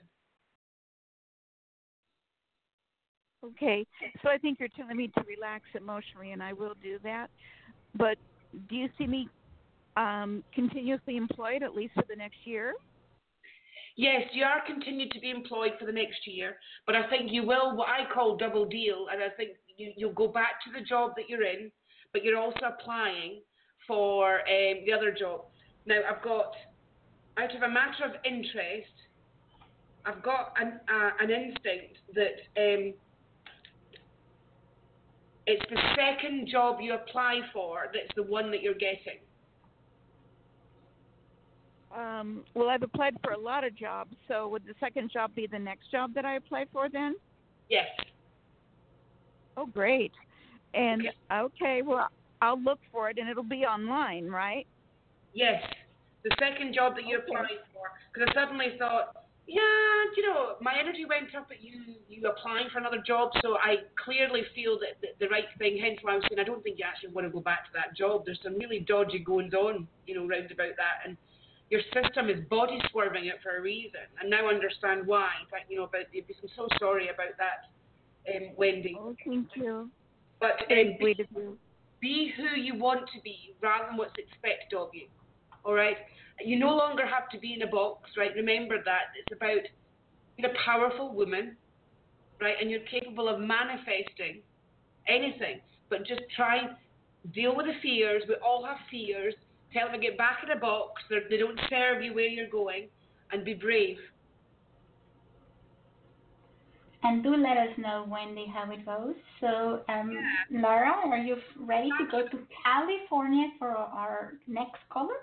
Okay, so I think you're telling me to relax emotionally, and I will do that. But do you see me um, continuously employed at least for the next year? Yes, you are continued to be employed for the next year, but I think you will what I call double deal, and I think you, you'll go back to the job that you're in, but you're also applying for um, the other job. Now, I've got, out of a matter of interest, I've got an, uh, an instinct that um, it's the second job you apply for that's the one that you're getting. Um, well, I've applied for a lot of jobs, so would the second job be the next job that I apply for then? Yes. Oh, great. And Okay. well, I'll look for it, and it'll be online, right? Yes, the second job that you Okay. applied for. Because I suddenly thought, yeah, you know, my energy went up at you you applying for another job, so I clearly feel that the, the right thing. Hence why I'm saying I don't think you actually want to go back to that job. There's some really dodgy goings on, you know, round about that, and your system is body swerving it for a reason. And now I understand why. But you know, but I'm so sorry about that, um, Wendy. Oh, thank you. But Very sweet of you. be who you want to be rather than what's expected of you. All right? You no longer have to be in a box, right? Remember that. It's about being a powerful woman, right? And you're capable of manifesting anything. But just try and deal with the fears. We all have fears. Tell them to get back in a box. They're, they don't serve you where you're going. And be brave. And do let us know, Wendy, how it goes. So, um, Laura, are you ready to go to California for our next caller?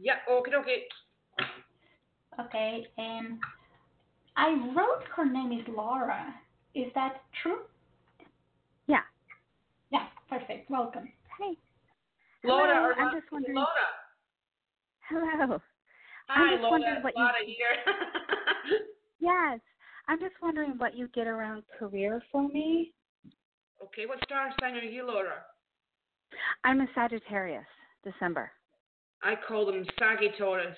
Yeah, okay, okay. Okay, and I wrote her name is Laura. Is that true? Yeah. Yeah, perfect. Welcome. Hey. Laura, Hello, I'm just wondering- Laura. Hello. Hi, just Laura. wondering what you- Laura here. Yes. I'm just wondering what you get around career for me. okay, what star sign are you, Laura? I'm a Sagittarius, December. I call them saggy Taurus.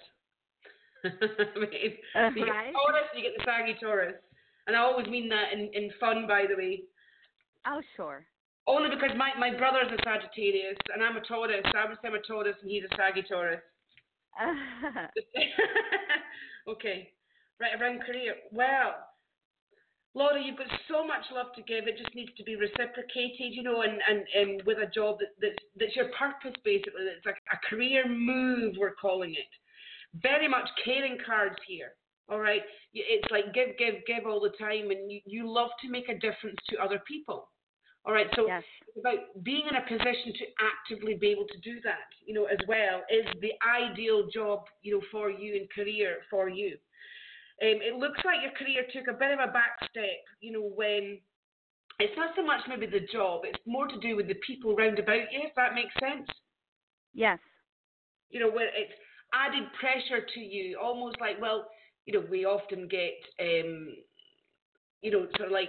I mean, Uh, you get right. the Taurus, you get the saggy Taurus. And I always mean that in, in fun, by the way. Oh, sure. Only because my, my brother's a Sagittarius and I'm a Taurus. I would say I'm a Taurus and he's a saggy Taurus. okay. Right, around career. Well, Laura, you've got so much love to give. It just needs to be reciprocated, you know, and, and, and with a job that, that's, that's your purpose, basically. It's like a career move, we're calling it. Very much caring cards here, all right? It's like give, give, give all the time, and you, you love to make a difference to other people. All right, so yes. it's about being in a position to actively be able to do that, you know, as well is the ideal job, you know, for you and career for you. Um, it looks like your career took a bit of a back step, you know, when it's not so much maybe the job, it's more to do with the people round about you, if that makes sense. Yes. You know, where it's added pressure to you, almost like, well, you know, we often get, um, you know, sort of like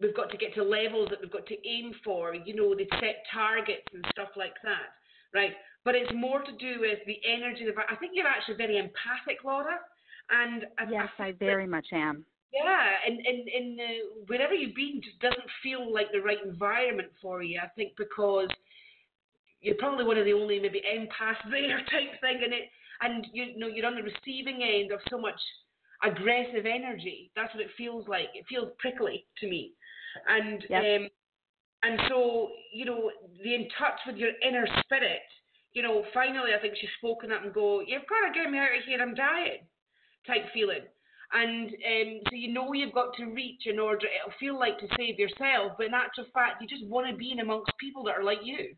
we've got to get to levels that we've got to aim for, you know, they set targets and stuff like that, right? But it's more to do with the energy. Of, I think you're actually very empathic, Laura. And yes, I, I very much am. Yeah, and and and uh, wherever you've been just doesn't feel like the right environment for you. I think because you're probably one of the only maybe empaths there type thing, and it and you know you're on the receiving end of so much aggressive energy. That's what it feels like. It feels prickly to me, and yep. um, and so you know the in touch with your inner spirit. You know, finally, I think she's spoken up and go, "You've got to get me out of here. I'm dying." Type feeling. And um, so you know you've got to reach in order, it'll feel like to save yourself, but in actual fact, you just want to be in amongst people that are like you.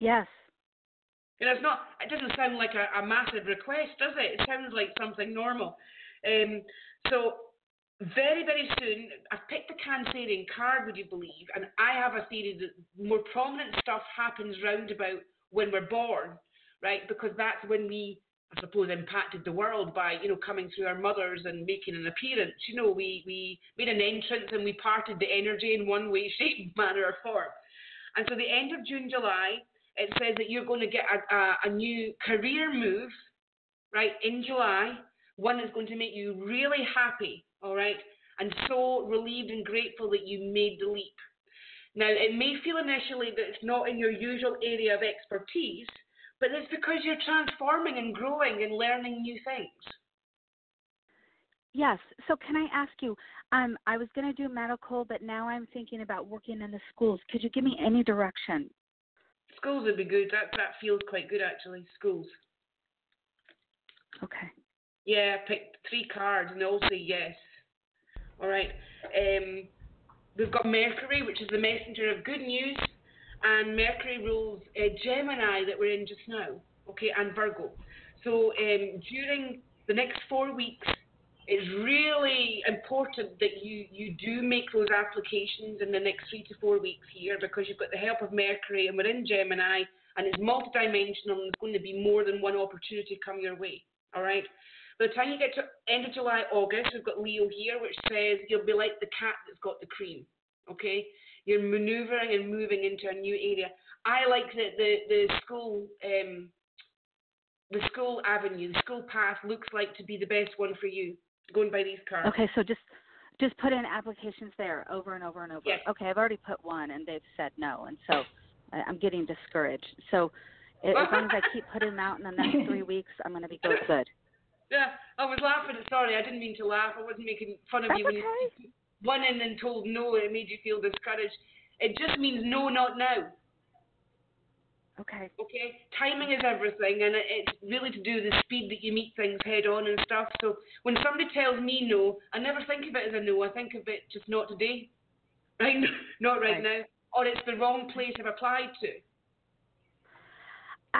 Yes. And it's not, it doesn't sound like a, a massive request, does it? It sounds like something normal. Um, so very, very soon, I've picked the Cancerian card, would you believe? And I have a theory that more prominent stuff happens round about when we're born, right? Because that's when we I suppose, impacted the world by, you know, coming through our mothers and making an appearance. You know, we, we made an entrance and we parted the energy in one way, shape, manner, or form. And so the end of June, July, it says that you're going to get a, a, a new career move, right, in July, one that's going to make you really happy, all right, and so relieved and grateful that you made the leap. Now, it may feel initially that it's not in your usual area of expertise, but it's because you're transforming and growing and learning new things. Yes. So can I ask you? Um, I was going to do medical, but now I'm thinking about working in the schools. Could you give me any direction? Schools would be good. That that feels quite good actually. Schools. Okay. Yeah, pick three cards and all say yes. All right. Um, we've got Mercury, which is the messenger of good news and Mercury rules uh, Gemini that we're in just now, okay, and Virgo. So um, during the next four weeks, it's really important that you, you do make those applications in the next three to four weeks here because you've got the help of Mercury and we're in Gemini and it's multidimensional and there's going to be more than one opportunity come your way. All right. By the time you get to end of July, August, we've got Leo here, which says you'll be like the cat that's got the cream. Okay. You're maneuvering and moving into a new area. I like the the, the school um, the school avenue, the school path looks like to be the best one for you going by these cards. Okay, so just just put in applications there over and over and over. Yes. Okay, I've already put one and they've said no, and so I'm getting discouraged. So as long as I keep putting them out in the next three weeks, I'm going to be good. good. Yeah, I was laughing. Sorry, I didn't mean to laugh. I wasn't making fun of That's you when okay. you one in and told no, it made you feel discouraged. It just means no, not now. Okay. Okay. Timing is everything, and it's really to do with the speed that you meet things head on and stuff. So when somebody tells me no, I never think of it as a no. I think of it just not today, right? not right, right. now, or it's the wrong place I've applied to.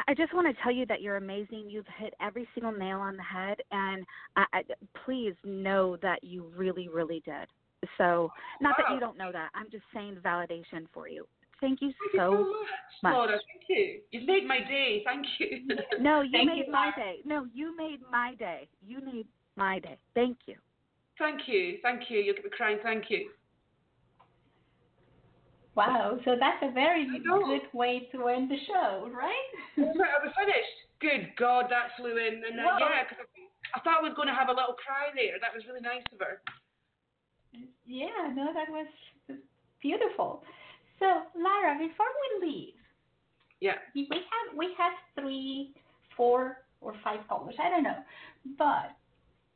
I just want to tell you that you're amazing. You've hit every single nail on the head, and I, I, please know that you really, really did. So, not wow. that you don't know that. I'm just saying validation for you. Thank you Thank so, you so much, much. Laura. Thank you. You've made my day. Thank you. No, you Thank made you, my Laura. day. No, you made my day. You made my day. Thank you. Thank you. Thank you. You'll get me crying. Thank you. Wow, so that's a very good way to end the show, right? I was finished. Good God, that flew in. And uh, yeah, because I, I thought I was going to have a little cry there. That was really nice of her. Yeah, no, that was beautiful. So, Lara, before we leave, Yeah. we have we have three, four, or five callers. I don't know, but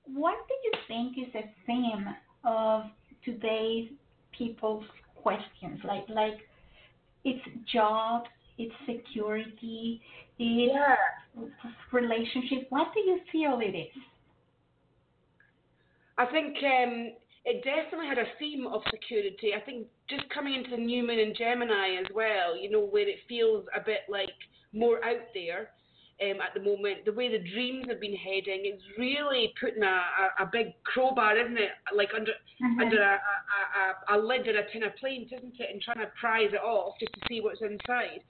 what do you think is the theme of today's people's questions, like like it's job, it's security, it's Yeah. relationship. What do you feel it is? I think um, it definitely had a theme of security. I think just coming into the new moon in Gemini as well, you know, where it feels a bit like more out there um, at the moment. The way the dreams have been heading, it's really putting a, a, a big crowbar, isn't it? Like under Mhm. under a, a, a, a lid in a tin of planes, isn't it? And trying to prise it off just to see what's inside.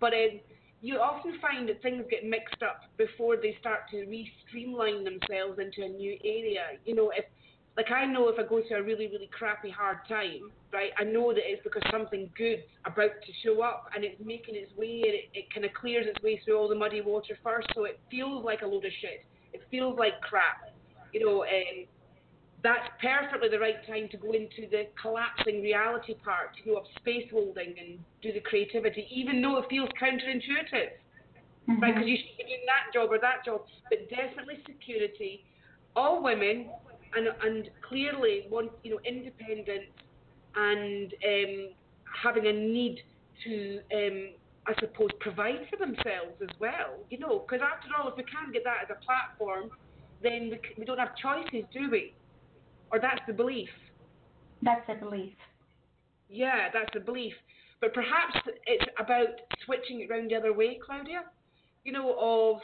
But um, you often find that things get mixed up before they start to re-streamline themselves into a new area. You know, if like I know if I go through a really, really crappy hard time, right, I know that it's because something good's about to show up and it's making its way and it, it kind of clears its way through all the muddy water first, so it feels like a load of shit. It feels like crap. You know, um, that's perfectly the right time to go into the collapsing reality part, you know, of space holding and do the creativity, even though it feels counterintuitive right? Mhm. Because you should be doing that job or that job, but definitely security. All women, and and clearly want you know independence and um, having a need to, um, I suppose, provide for themselves as well. You know, because after all, if we can't get that as a platform, then we, c- we don't have choices, do we? Or that's the belief. That's the belief. Yeah, that's the belief. But perhaps it's about switching it round the other way, Claudia. You know, of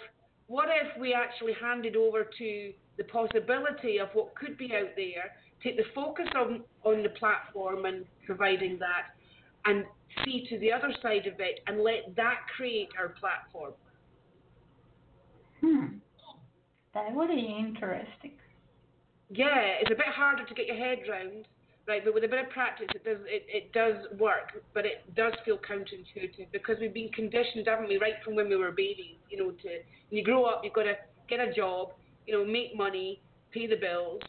what if we actually handed over to the possibility of what could be out there, take the focus on, on the platform and providing that, and see to the other side of it and let that create our platform. Hmm. That would be interesting. Yeah, it's a bit harder to get your head round, right? But with a bit of practice, it does it, it does work. But it does feel counterintuitive because we've been conditioned, haven't we, right from when we were babies? You know, to when you grow up, you've got to get a job, you know, make money, pay the bills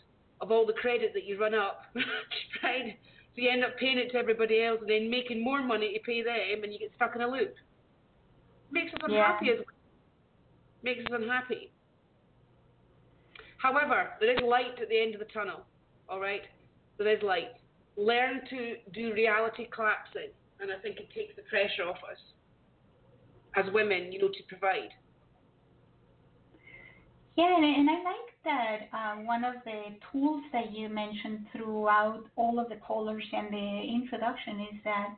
of all the credit that you run up, right? So you end up paying it to everybody else and then making more money to pay them, and you get stuck in a loop. Makes us Yeah. unhappy as well. Makes us unhappy. However, there is light at the end of the tunnel. All right, there is light. Learn to do reality collapsing, and I think it takes the pressure off us as women, you know, to provide. Yeah, and, I like that uh, one of the tools that you mentioned throughout all of the callers and the introduction is that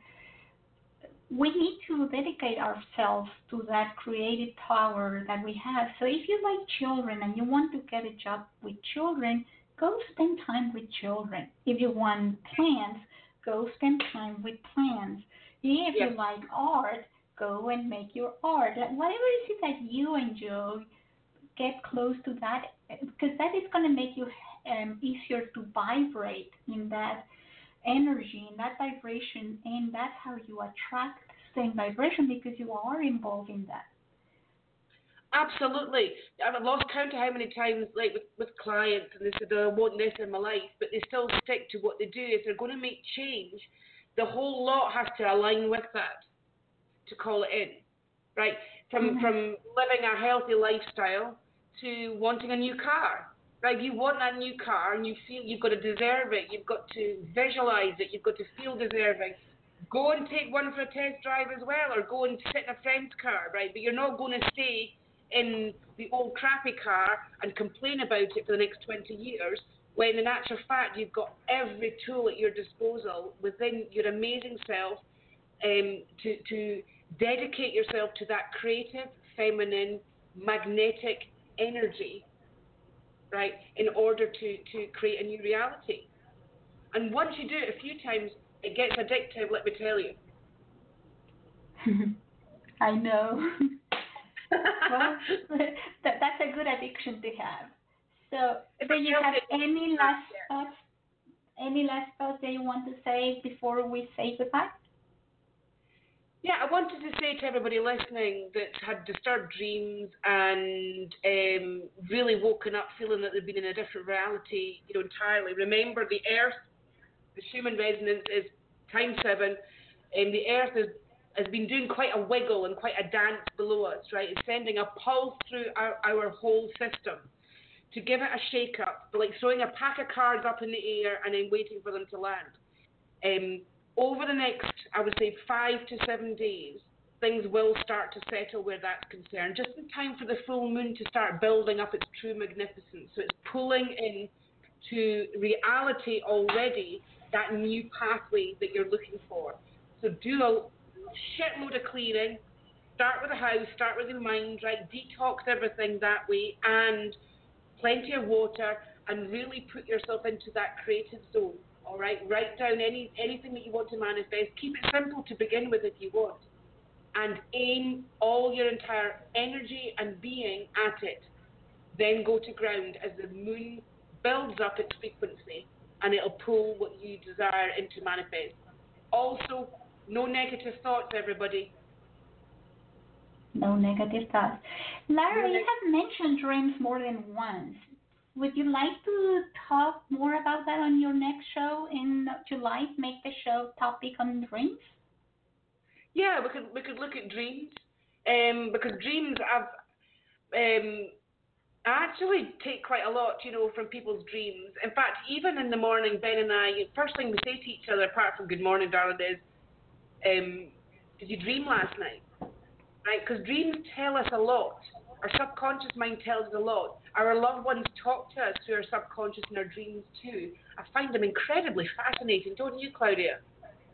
we need to dedicate ourselves to that creative power that we have. So if you like children and you want to get a job with children, go spend time with children. If you want plants, go spend time with plants. If Yeah. you like art, go and make your art. Like whatever it is that you enjoy, get close to that because that is going to make you um, easier to vibrate in that energy, in that vibration, and that's how you attract the same vibration because you are involved in that. Absolutely. I've lost count of how many times, like with, with clients, and they said, oh, I want this in my life, but they still stick to what they do. If they're going to make change, the whole lot has to align with that to call it in, right? From Mhm. from living a healthy lifestyle to wanting a new car. Right, you want that new car, and you feel you've got to deserve it. You've got to visualize it. You've got to feel deserving. Go and take one for a test drive as well, or go and sit in a friend's car, right? But you're not going to stay in the old crappy car and complain about it for the next 20 years when in actual fact you've got every tool at your disposal within your amazing self um, to, to dedicate yourself to that creative, feminine, magnetic energy, right, in order to, to create a new reality. And once you do it a few times, it gets addictive, let me tell you. I know. well, that, that's a good addiction to have. So, If do you have any last thoughts? Any last thoughts that you want to say before we say goodbye? Yeah, I wanted to say to everybody listening that had disturbed dreams and um, really woken up feeling that they've been in a different reality, you know, entirely. Remember, the Earth, the Schumann resonance is time seven, and the Earth is, has been doing quite a wiggle and quite a dance below us, right? It's sending a pulse through our, our whole system to give it a shake up, like throwing a pack of cards up in the air and then waiting for them to land. Um, over the next, I would say, five to seven days, things will start to settle where that's concerned, just in time for the full moon to start building up its true magnificence. So it's pulling in to reality already that new pathway that you're looking for. So do a shitload of clearing. Start with the house, start with your mind, right? Detox everything that way, and plenty of water, and really put yourself into that creative zone. All right, write down any anything that you want to manifest. Keep it simple to begin with if you want, and aim all your entire energy and being at it. Then go to ground as the moon builds up its frequency, and it'll pull what you desire into manifest. Also, no negative thoughts, everybody. No negative thoughts. Lara, you have mentioned dreams more than once. Would you like to talk more about that on your next show in July? Make the show topic on dreams? Yeah, we could we could look at dreams, um, because dreams I've um, I actually take quite a lot, you know, from people's dreams. In fact, even in the morning, Ben and I, first thing we say to each other, apart from "Good morning, darling," is, um, "Did you dream last night?" Right? Because dreams tell us a lot. Our subconscious mind tells us a lot. Our loved ones talk to us through our subconscious and our dreams too. I find them incredibly fascinating, don't you, Claudia?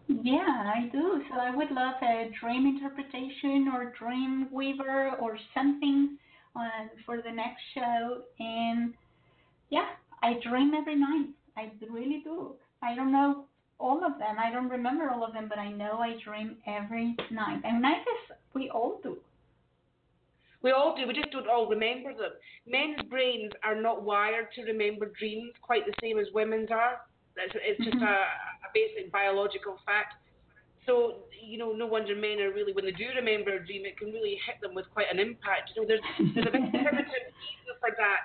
Yeah, I do. So I would love a dream interpretation or dream weaver or something uh, for the next show. And yeah, I dream every night. I really do. I don't know all of them. I don't remember all of them, but I know I dream every night. And I guess we all do. We all do. We just don't all remember them. Men's brains are not wired to remember dreams quite the same as women's are. It's, it's just Mhm. a, a basic biological fact. So, you know, no wonder men are really, when they do remember a dream, it can really hit them with quite an impact. You know, there's, there's a big primitive reason for that.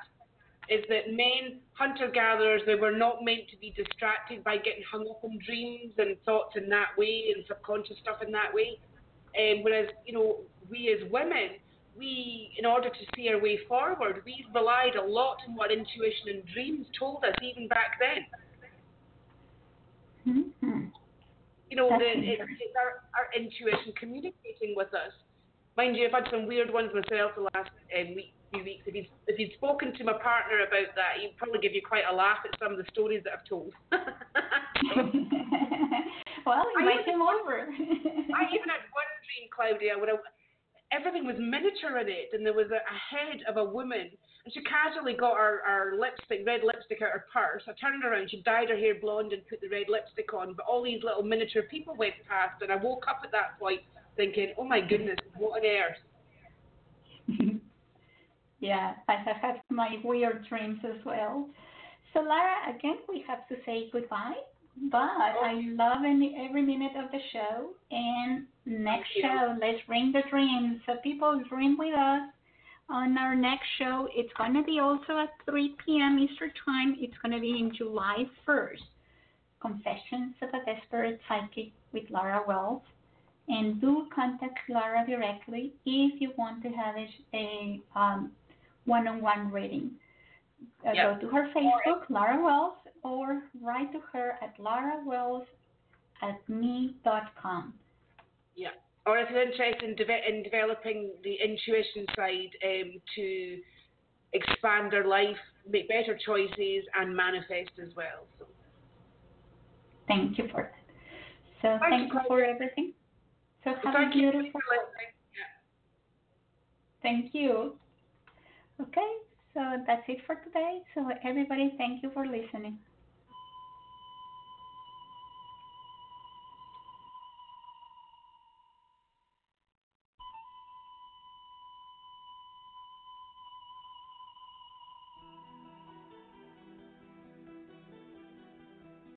Is that men, hunter gatherers, they were not meant to be distracted by getting hung up on dreams and thoughts in that way and subconscious stuff in that way. Um, whereas, you know, we as women, we, in order to see our way forward, we relied a lot on what intuition and dreams told us even back then. Mhm. You know, the, it, it's our, our intuition communicating with us. Mind you, I've had some weird ones myself the last um, week, few weeks. If you'd, if you'd spoken to my partner about that, he'd probably give you quite a laugh at some of the stories that I've told. well, I invite even- him over. I even had one dream, Claudia, where I, everything was miniature in it, and there was a, a head of a woman, and she casually got her, her lipstick, red lipstick out her purse. I turned around, she dyed her hair blonde and put the red lipstick on, but all these little miniature people went past, and I woke up at that point thinking, oh my goodness, what on earth? yeah, I have had my weird dreams as well. So, Lara, again, we have to say goodbye, but I love any, every minute of the show. And next show, let's bring the dreams. So, people dream with us. On our next show, it's going to be also at 3 p.m. Eastern Time. It's going to be in July 1st. Confessions of a Desperate Psychic with Lara Wells. And do contact Lara directly if you want to have a, a um, one-on-one reading. Uh, Yeah. Go to her Facebook, Lara Wells, or write to her at larawells at me.com. Yeah. Or if you're interested in, deve- in developing the intuition side um, to expand their life, make better choices, and manifest as well. So, Thank you for that. So Thank thank you, you for everything. So have a thank you beautiful. Yeah. Thank you. Okay, so that's it for today. So everybody, thank you for listening.